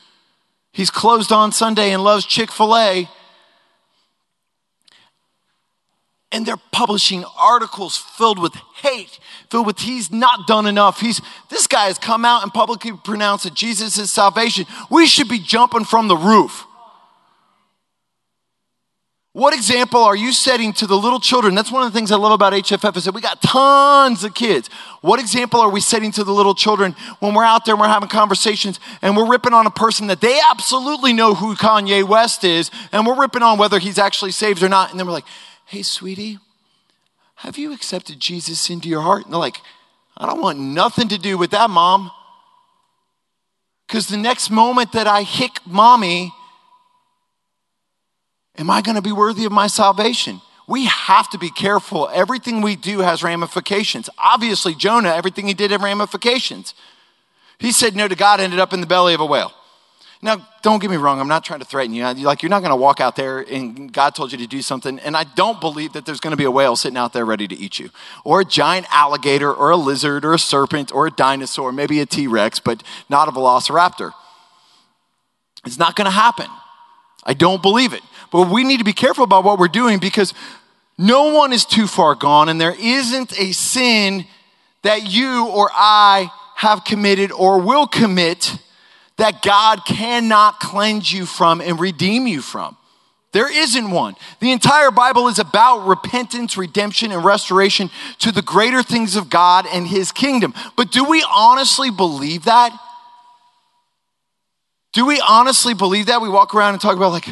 He's closed on Sunday and loves Chick fil A and they're publishing articles filled with hate, filled with he's not done enough. He's this guy has come out and publicly pronounced that Jesus is salvation. We should be jumping from the roof. What example are you setting to the little children? That's one of the things I love about HFF is that we got tons of kids. What example are we setting to the little children when we're out there and we're having conversations and we're ripping on a person that they absolutely know who Kanye West is and we're ripping on whether he's actually saved or not and then we're like, Hey, sweetie, have you accepted Jesus into your heart? And they're like, I don't want nothing to do with that, mom. Because the next moment that I hick mommy, am I going to be worthy of my salvation? We have to be careful. Everything we do has ramifications. Obviously, Jonah, everything he did had ramifications. He said no to God, ended up in the belly of a whale. Now, don't get me wrong, I'm not trying to threaten you. Like, you're not going to walk out there and God told you to do something, and I don't believe that there's going to be a whale sitting out there ready to eat you, or a giant alligator, or a lizard, or a serpent, or a dinosaur, maybe a T Rex, but not a velociraptor. It's not going to happen. I don't believe it. But we need to be careful about what we're doing because no one is too far gone, and there isn't a sin that you or I have committed or will commit that God cannot cleanse you from and redeem you from. There isn't one. The entire Bible is about repentance, redemption, and restoration to the greater things of God and His kingdom. But do we honestly believe that? Do we honestly believe that? We walk around and talk about, like,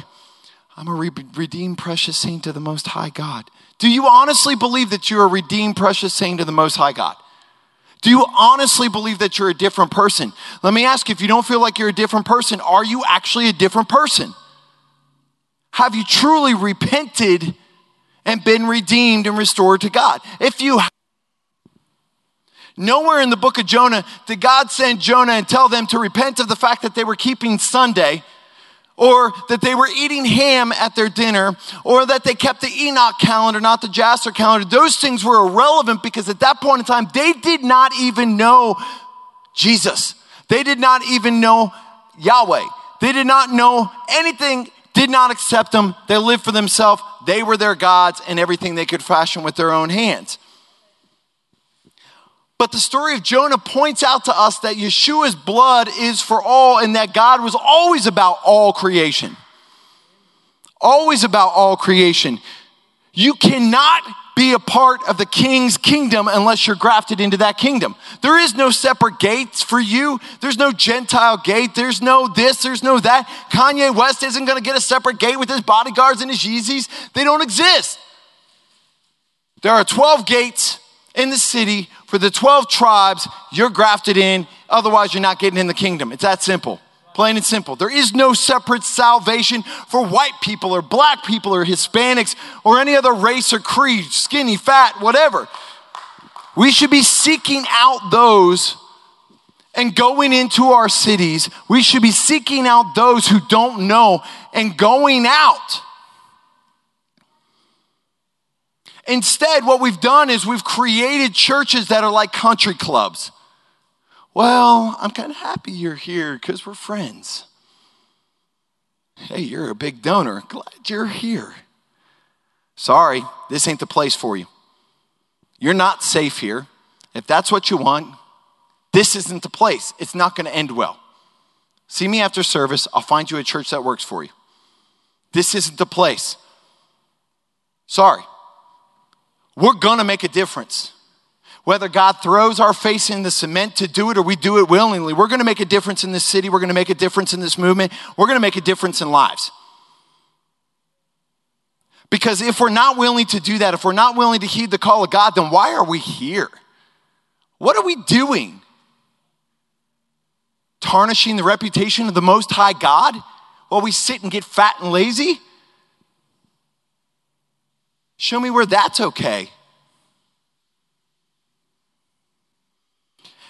I'm a redeemed, precious saint of the Most High God. Do you honestly believe that you're a redeemed, precious saint of the Most High God? Do you honestly believe that you're a different person? Let me ask you if you don't feel like you're a different person, are you actually a different person? Have you truly repented and been redeemed and restored to God? If you Nowhere in the book of Jonah did God send Jonah and tell them to repent of the fact that they were keeping Sunday or that they were eating ham at their dinner, or that they kept the Enoch calendar, not the Jasher calendar. Those things were irrelevant because at that point in time, they did not even know Jesus. They did not even know Yahweh. They did not know anything, did not accept them. They lived for themselves. They were their gods and everything they could fashion with their own hands. But the story of Jonah points out to us that Yeshua's blood is for all and that God was always about all creation. Always about all creation. You cannot be a part of the king's kingdom unless you're grafted into that kingdom. There is no separate gates for you. There's no Gentile gate. There's no this, there's no that. Kanye West isn't going to get a separate gate with his bodyguards and his Yeezys. They don't exist. There are 12 gates in the city for the 12 tribes, you're grafted in, otherwise, you're not getting in the kingdom. It's that simple. Plain and simple. There is no separate salvation for white people or black people or Hispanics or any other race or creed, skinny, fat, whatever. We should be seeking out those and going into our cities. We should be seeking out those who don't know and going out Instead, what we've done is we've created churches that are like country clubs. Well, I'm kind of happy you're here because we're friends. Hey, you're a big donor. Glad you're here. Sorry, this ain't the place for you. You're not safe here. If that's what you want, this isn't the place. It's not going to end well. See me after service. I'll find you a church that works for you. This isn't the place. Sorry. We're to make a difference. Whether God throws our face in the cement to do it or we do it willingly, we're to make a difference in this city. We're to make a difference in this movement. We're to make a difference in lives. Because if we're not willing to do that, if we're not willing to heed the call of God, then why are we here? What are we doing? Tarnishing the reputation of the Most High God while we sit and get fat and lazy? Show me where that's okay.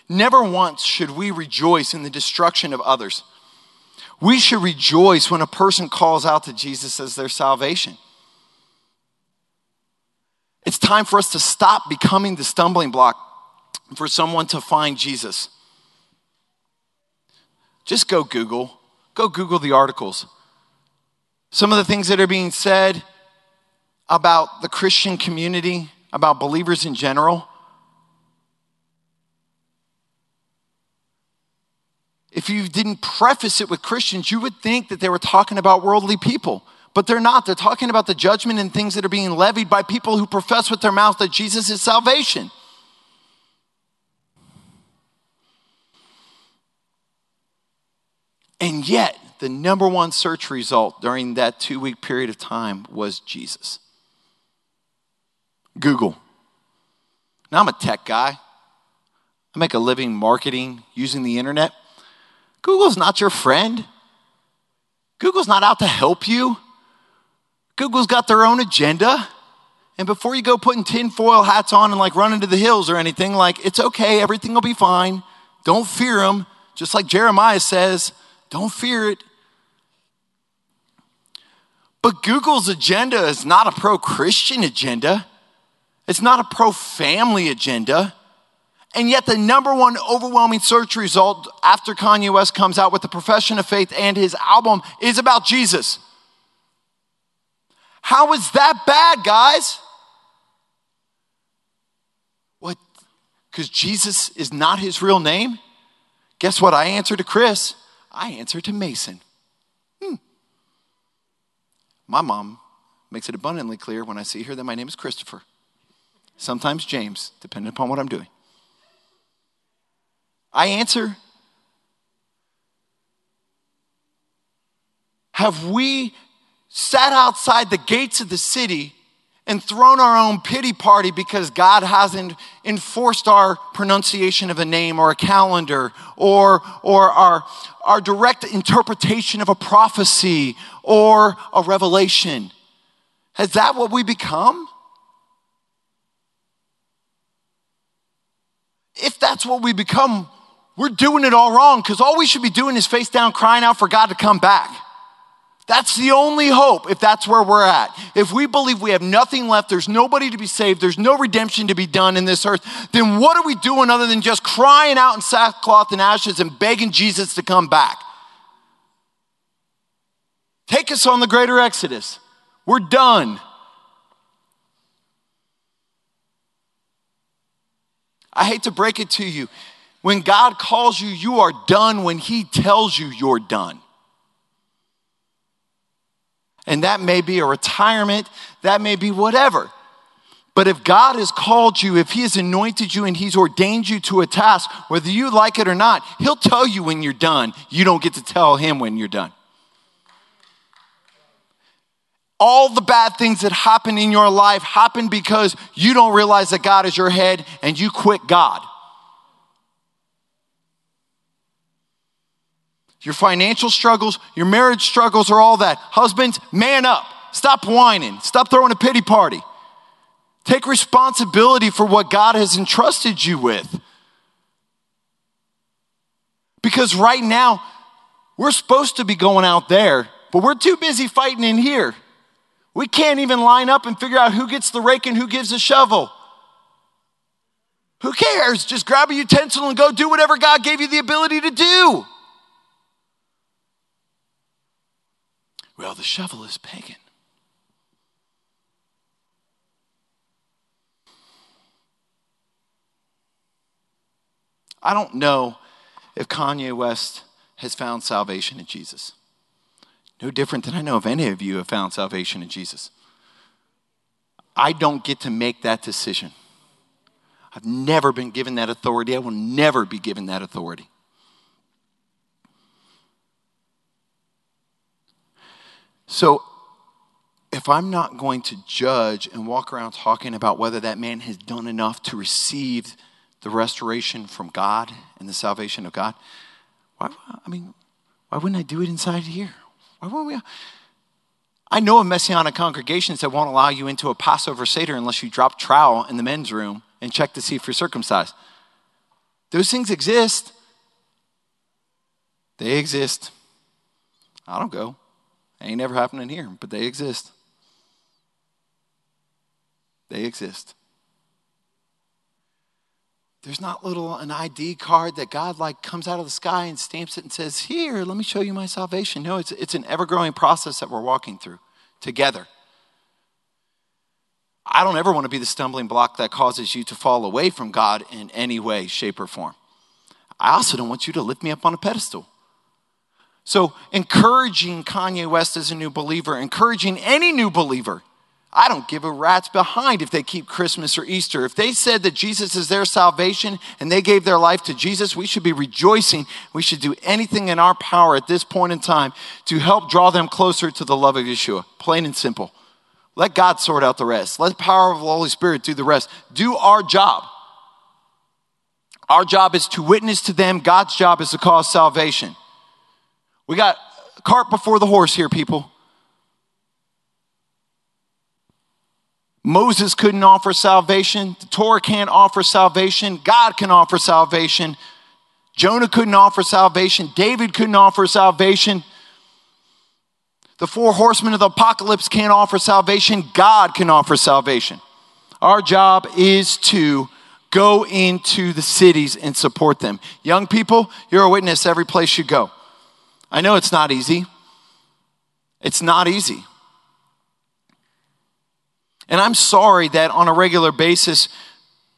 Never once should we rejoice in the destruction of others. We should rejoice when a person calls out to Jesus as their salvation. It's time for us to stop becoming the stumbling block for someone to find Jesus. Just go Google. Go Google the articles. Some of the things that are being said about the Christian community, about believers in general. If you didn't preface it with Christians, you would think that they were talking about worldly people. But they're not. They're talking about the judgment and things that are being levied by people who profess with their mouth that Jesus is salvation. And yet, the number one search result during that two week period of time was Jesus. Google. Now, I'm a tech guy. I make a living marketing using the internet. Google's not your friend. Google's not out to help you. Google's got their own agenda. And before you go putting tinfoil hats on and like run into the hills or anything, like it's okay, everything will be fine. Don't fear them. Just like Jeremiah says, don't fear it. But Google's agenda is not a pro Christian agenda, it's not a pro family agenda. And yet, the number one overwhelming search result after Kanye West comes out with the profession of faith and his album is about Jesus. How is that bad, guys? What? Because Jesus is not his real name? Guess what? I answer to Chris. I answer to Mason. Hmm. My mom makes it abundantly clear when I see her that my name is Christopher. Sometimes James, depending upon what I'm doing. I answer. Have we sat outside the gates of the city and thrown our own pity party because God hasn't enforced our pronunciation of a name or a calendar or, or our, our direct interpretation of a prophecy or a revelation. Has that what we become? If that's what we become, we're doing it all wrong because all we should be doing is face down crying out for God to come back. That's the only hope if that's where we're at. If we believe we have nothing left, there's nobody to be saved, there's no redemption to be done in this earth, then what are we doing other than just crying out in sackcloth and ashes and begging Jesus to come back? Take us on the greater Exodus. We're done. I hate to break it to you. When God calls you, you are done when He tells you you're done. And that may be a retirement, that may be whatever. But if God has called you, if He has anointed you and He's ordained you to a task, whether you like it or not, He'll tell you when you're done. You don't get to tell Him when you're done. All the bad things that happen in your life happen because you don't realize that God is your head and you quit God. your financial struggles, your marriage struggles, or all that. Husbands, man up. Stop whining. Stop throwing a pity party. Take responsibility for what God has entrusted you with. Because right now, we're supposed to be going out there, but we're too busy fighting in here. We can't even line up and figure out who gets the rake and who gives the shovel. Who cares? Just grab a utensil and go do whatever God gave you the ability to do. Well, the shovel is pagan. I don't know if Kanye West has found salvation in Jesus. No different than I know if any of you have found salvation in Jesus. I don't get to make that decision. I've never been given that authority. I will never be given that authority. So, if I'm not going to judge and walk around talking about whether that man has done enough to receive the restoration from God and the salvation of God, why, I mean, why wouldn't I do it inside here? Why wouldn't we? I know of messianic congregations that won't allow you into a Passover Seder unless you drop trowel in the men's room and check to see if you're circumcised. Those things exist. They exist. I don't go. Ain't never happening here, but they exist. They exist. There's not little an ID card that God like comes out of the sky and stamps it and says, "Here, let me show you my salvation." No, it's it's an ever-growing process that we're walking through together. I don't ever want to be the stumbling block that causes you to fall away from God in any way, shape, or form. I also don't want you to lift me up on a pedestal. So, encouraging Kanye West as a new believer, encouraging any new believer, I don't give a rat's behind if they keep Christmas or Easter. If they said that Jesus is their salvation and they gave their life to Jesus, we should be rejoicing. We should do anything in our power at this point in time to help draw them closer to the love of Yeshua. Plain and simple. Let God sort out the rest. Let the power of the Holy Spirit do the rest. Do our job. Our job is to witness to them. God's job is to cause salvation. We got cart before the horse here, people. Moses couldn't offer salvation. The Torah can't offer salvation. God can offer salvation. Jonah couldn't offer salvation. David couldn't offer salvation. The four horsemen of the apocalypse can't offer salvation. God can offer salvation. Our job is to go into the cities and support them. Young people, you're a witness every place you go. I know it's not easy. It's not easy. And I'm sorry that on a regular basis,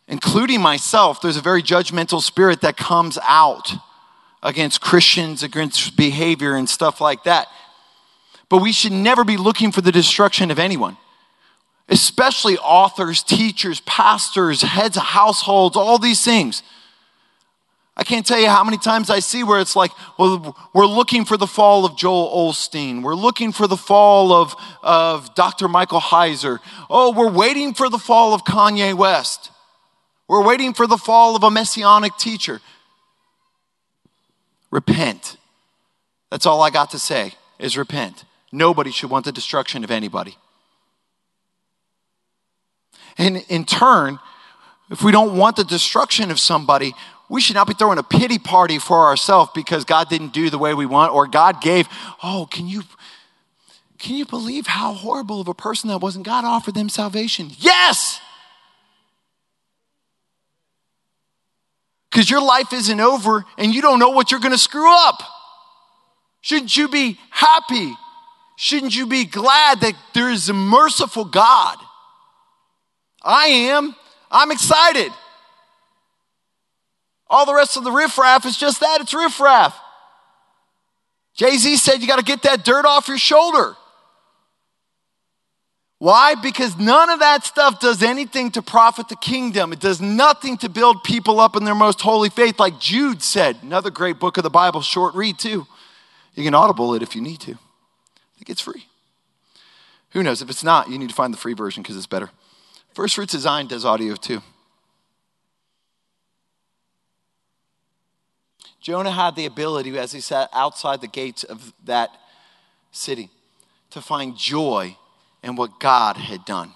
including myself, there's a very judgmental spirit that comes out against Christians, against behavior and stuff like that. But we should never be looking for the destruction of anyone, especially authors, teachers, pastors, heads of households, all these things. I can't tell you how many times I see where it's like, well, we're looking for the fall of Joel Osteen. We're looking for the fall of, of Dr. Michael Heiser. Oh, we're waiting for the fall of Kanye West. We're waiting for the fall of a messianic teacher. Repent. That's all I got to say is repent. Nobody should want the destruction of anybody. And in turn, if we don't want the destruction of somebody, we should not be throwing a pity party for ourselves because God didn't do the way we want or God gave. Oh, can you can you believe how horrible of a person that wasn't? God offered them salvation. Yes. Because your life isn't over and you don't know what you're going to screw up. Shouldn't you be happy? Shouldn't you be glad that there is a merciful God? I am. I'm excited. All the rest of the riffraff is just that it's riffraff. Jay Z said you got to get that dirt off your shoulder. Why? Because none of that stuff does anything to profit the kingdom. It does nothing to build people up in their most holy faith, like Jude said. Another great book of the Bible, short read too. You can audible it if you need to. I think it's free. Who knows? If it's not, you need to find the free version because it's better. First Fruits Design does audio too. Jonah had the ability, as he sat outside the gates of that city, to find joy in what God had done.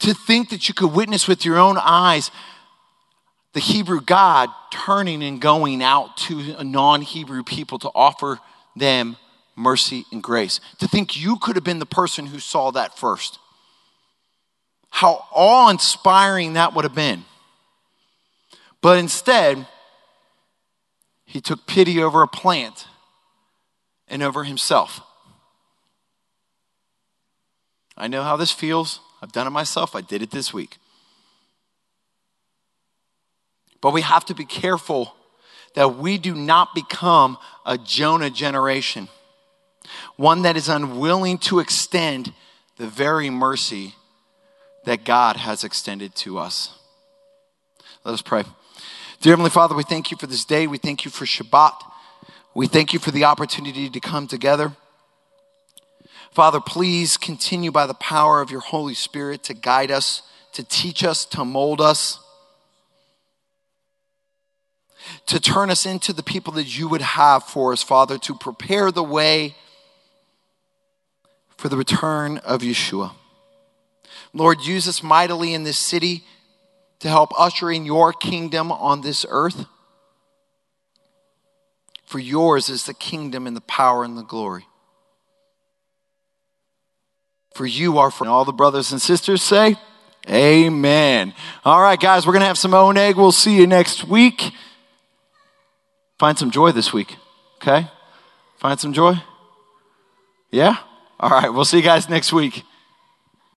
To think that you could witness with your own eyes the Hebrew God turning and going out to a non Hebrew people to offer them mercy and grace. To think you could have been the person who saw that first. How awe inspiring that would have been. But instead, he took pity over a plant and over himself. I know how this feels. I've done it myself. I did it this week. But we have to be careful that we do not become a Jonah generation, one that is unwilling to extend the very mercy that God has extended to us. Let us pray. Dear Heavenly Father, we thank you for this day. We thank you for Shabbat. We thank you for the opportunity to come together. Father, please continue by the power of your Holy Spirit to guide us, to teach us, to mold us, to turn us into the people that you would have for us, Father, to prepare the way for the return of Yeshua. Lord, use us mightily in this city to help usher in your kingdom on this earth. For yours is the kingdom and the power and the glory. For you are for all the brothers and sisters say, Amen. All right, guys, we're going to have some oneg. We'll see you next week. Find some joy this week, okay? Find some joy? Yeah? All right, we'll see you guys next week.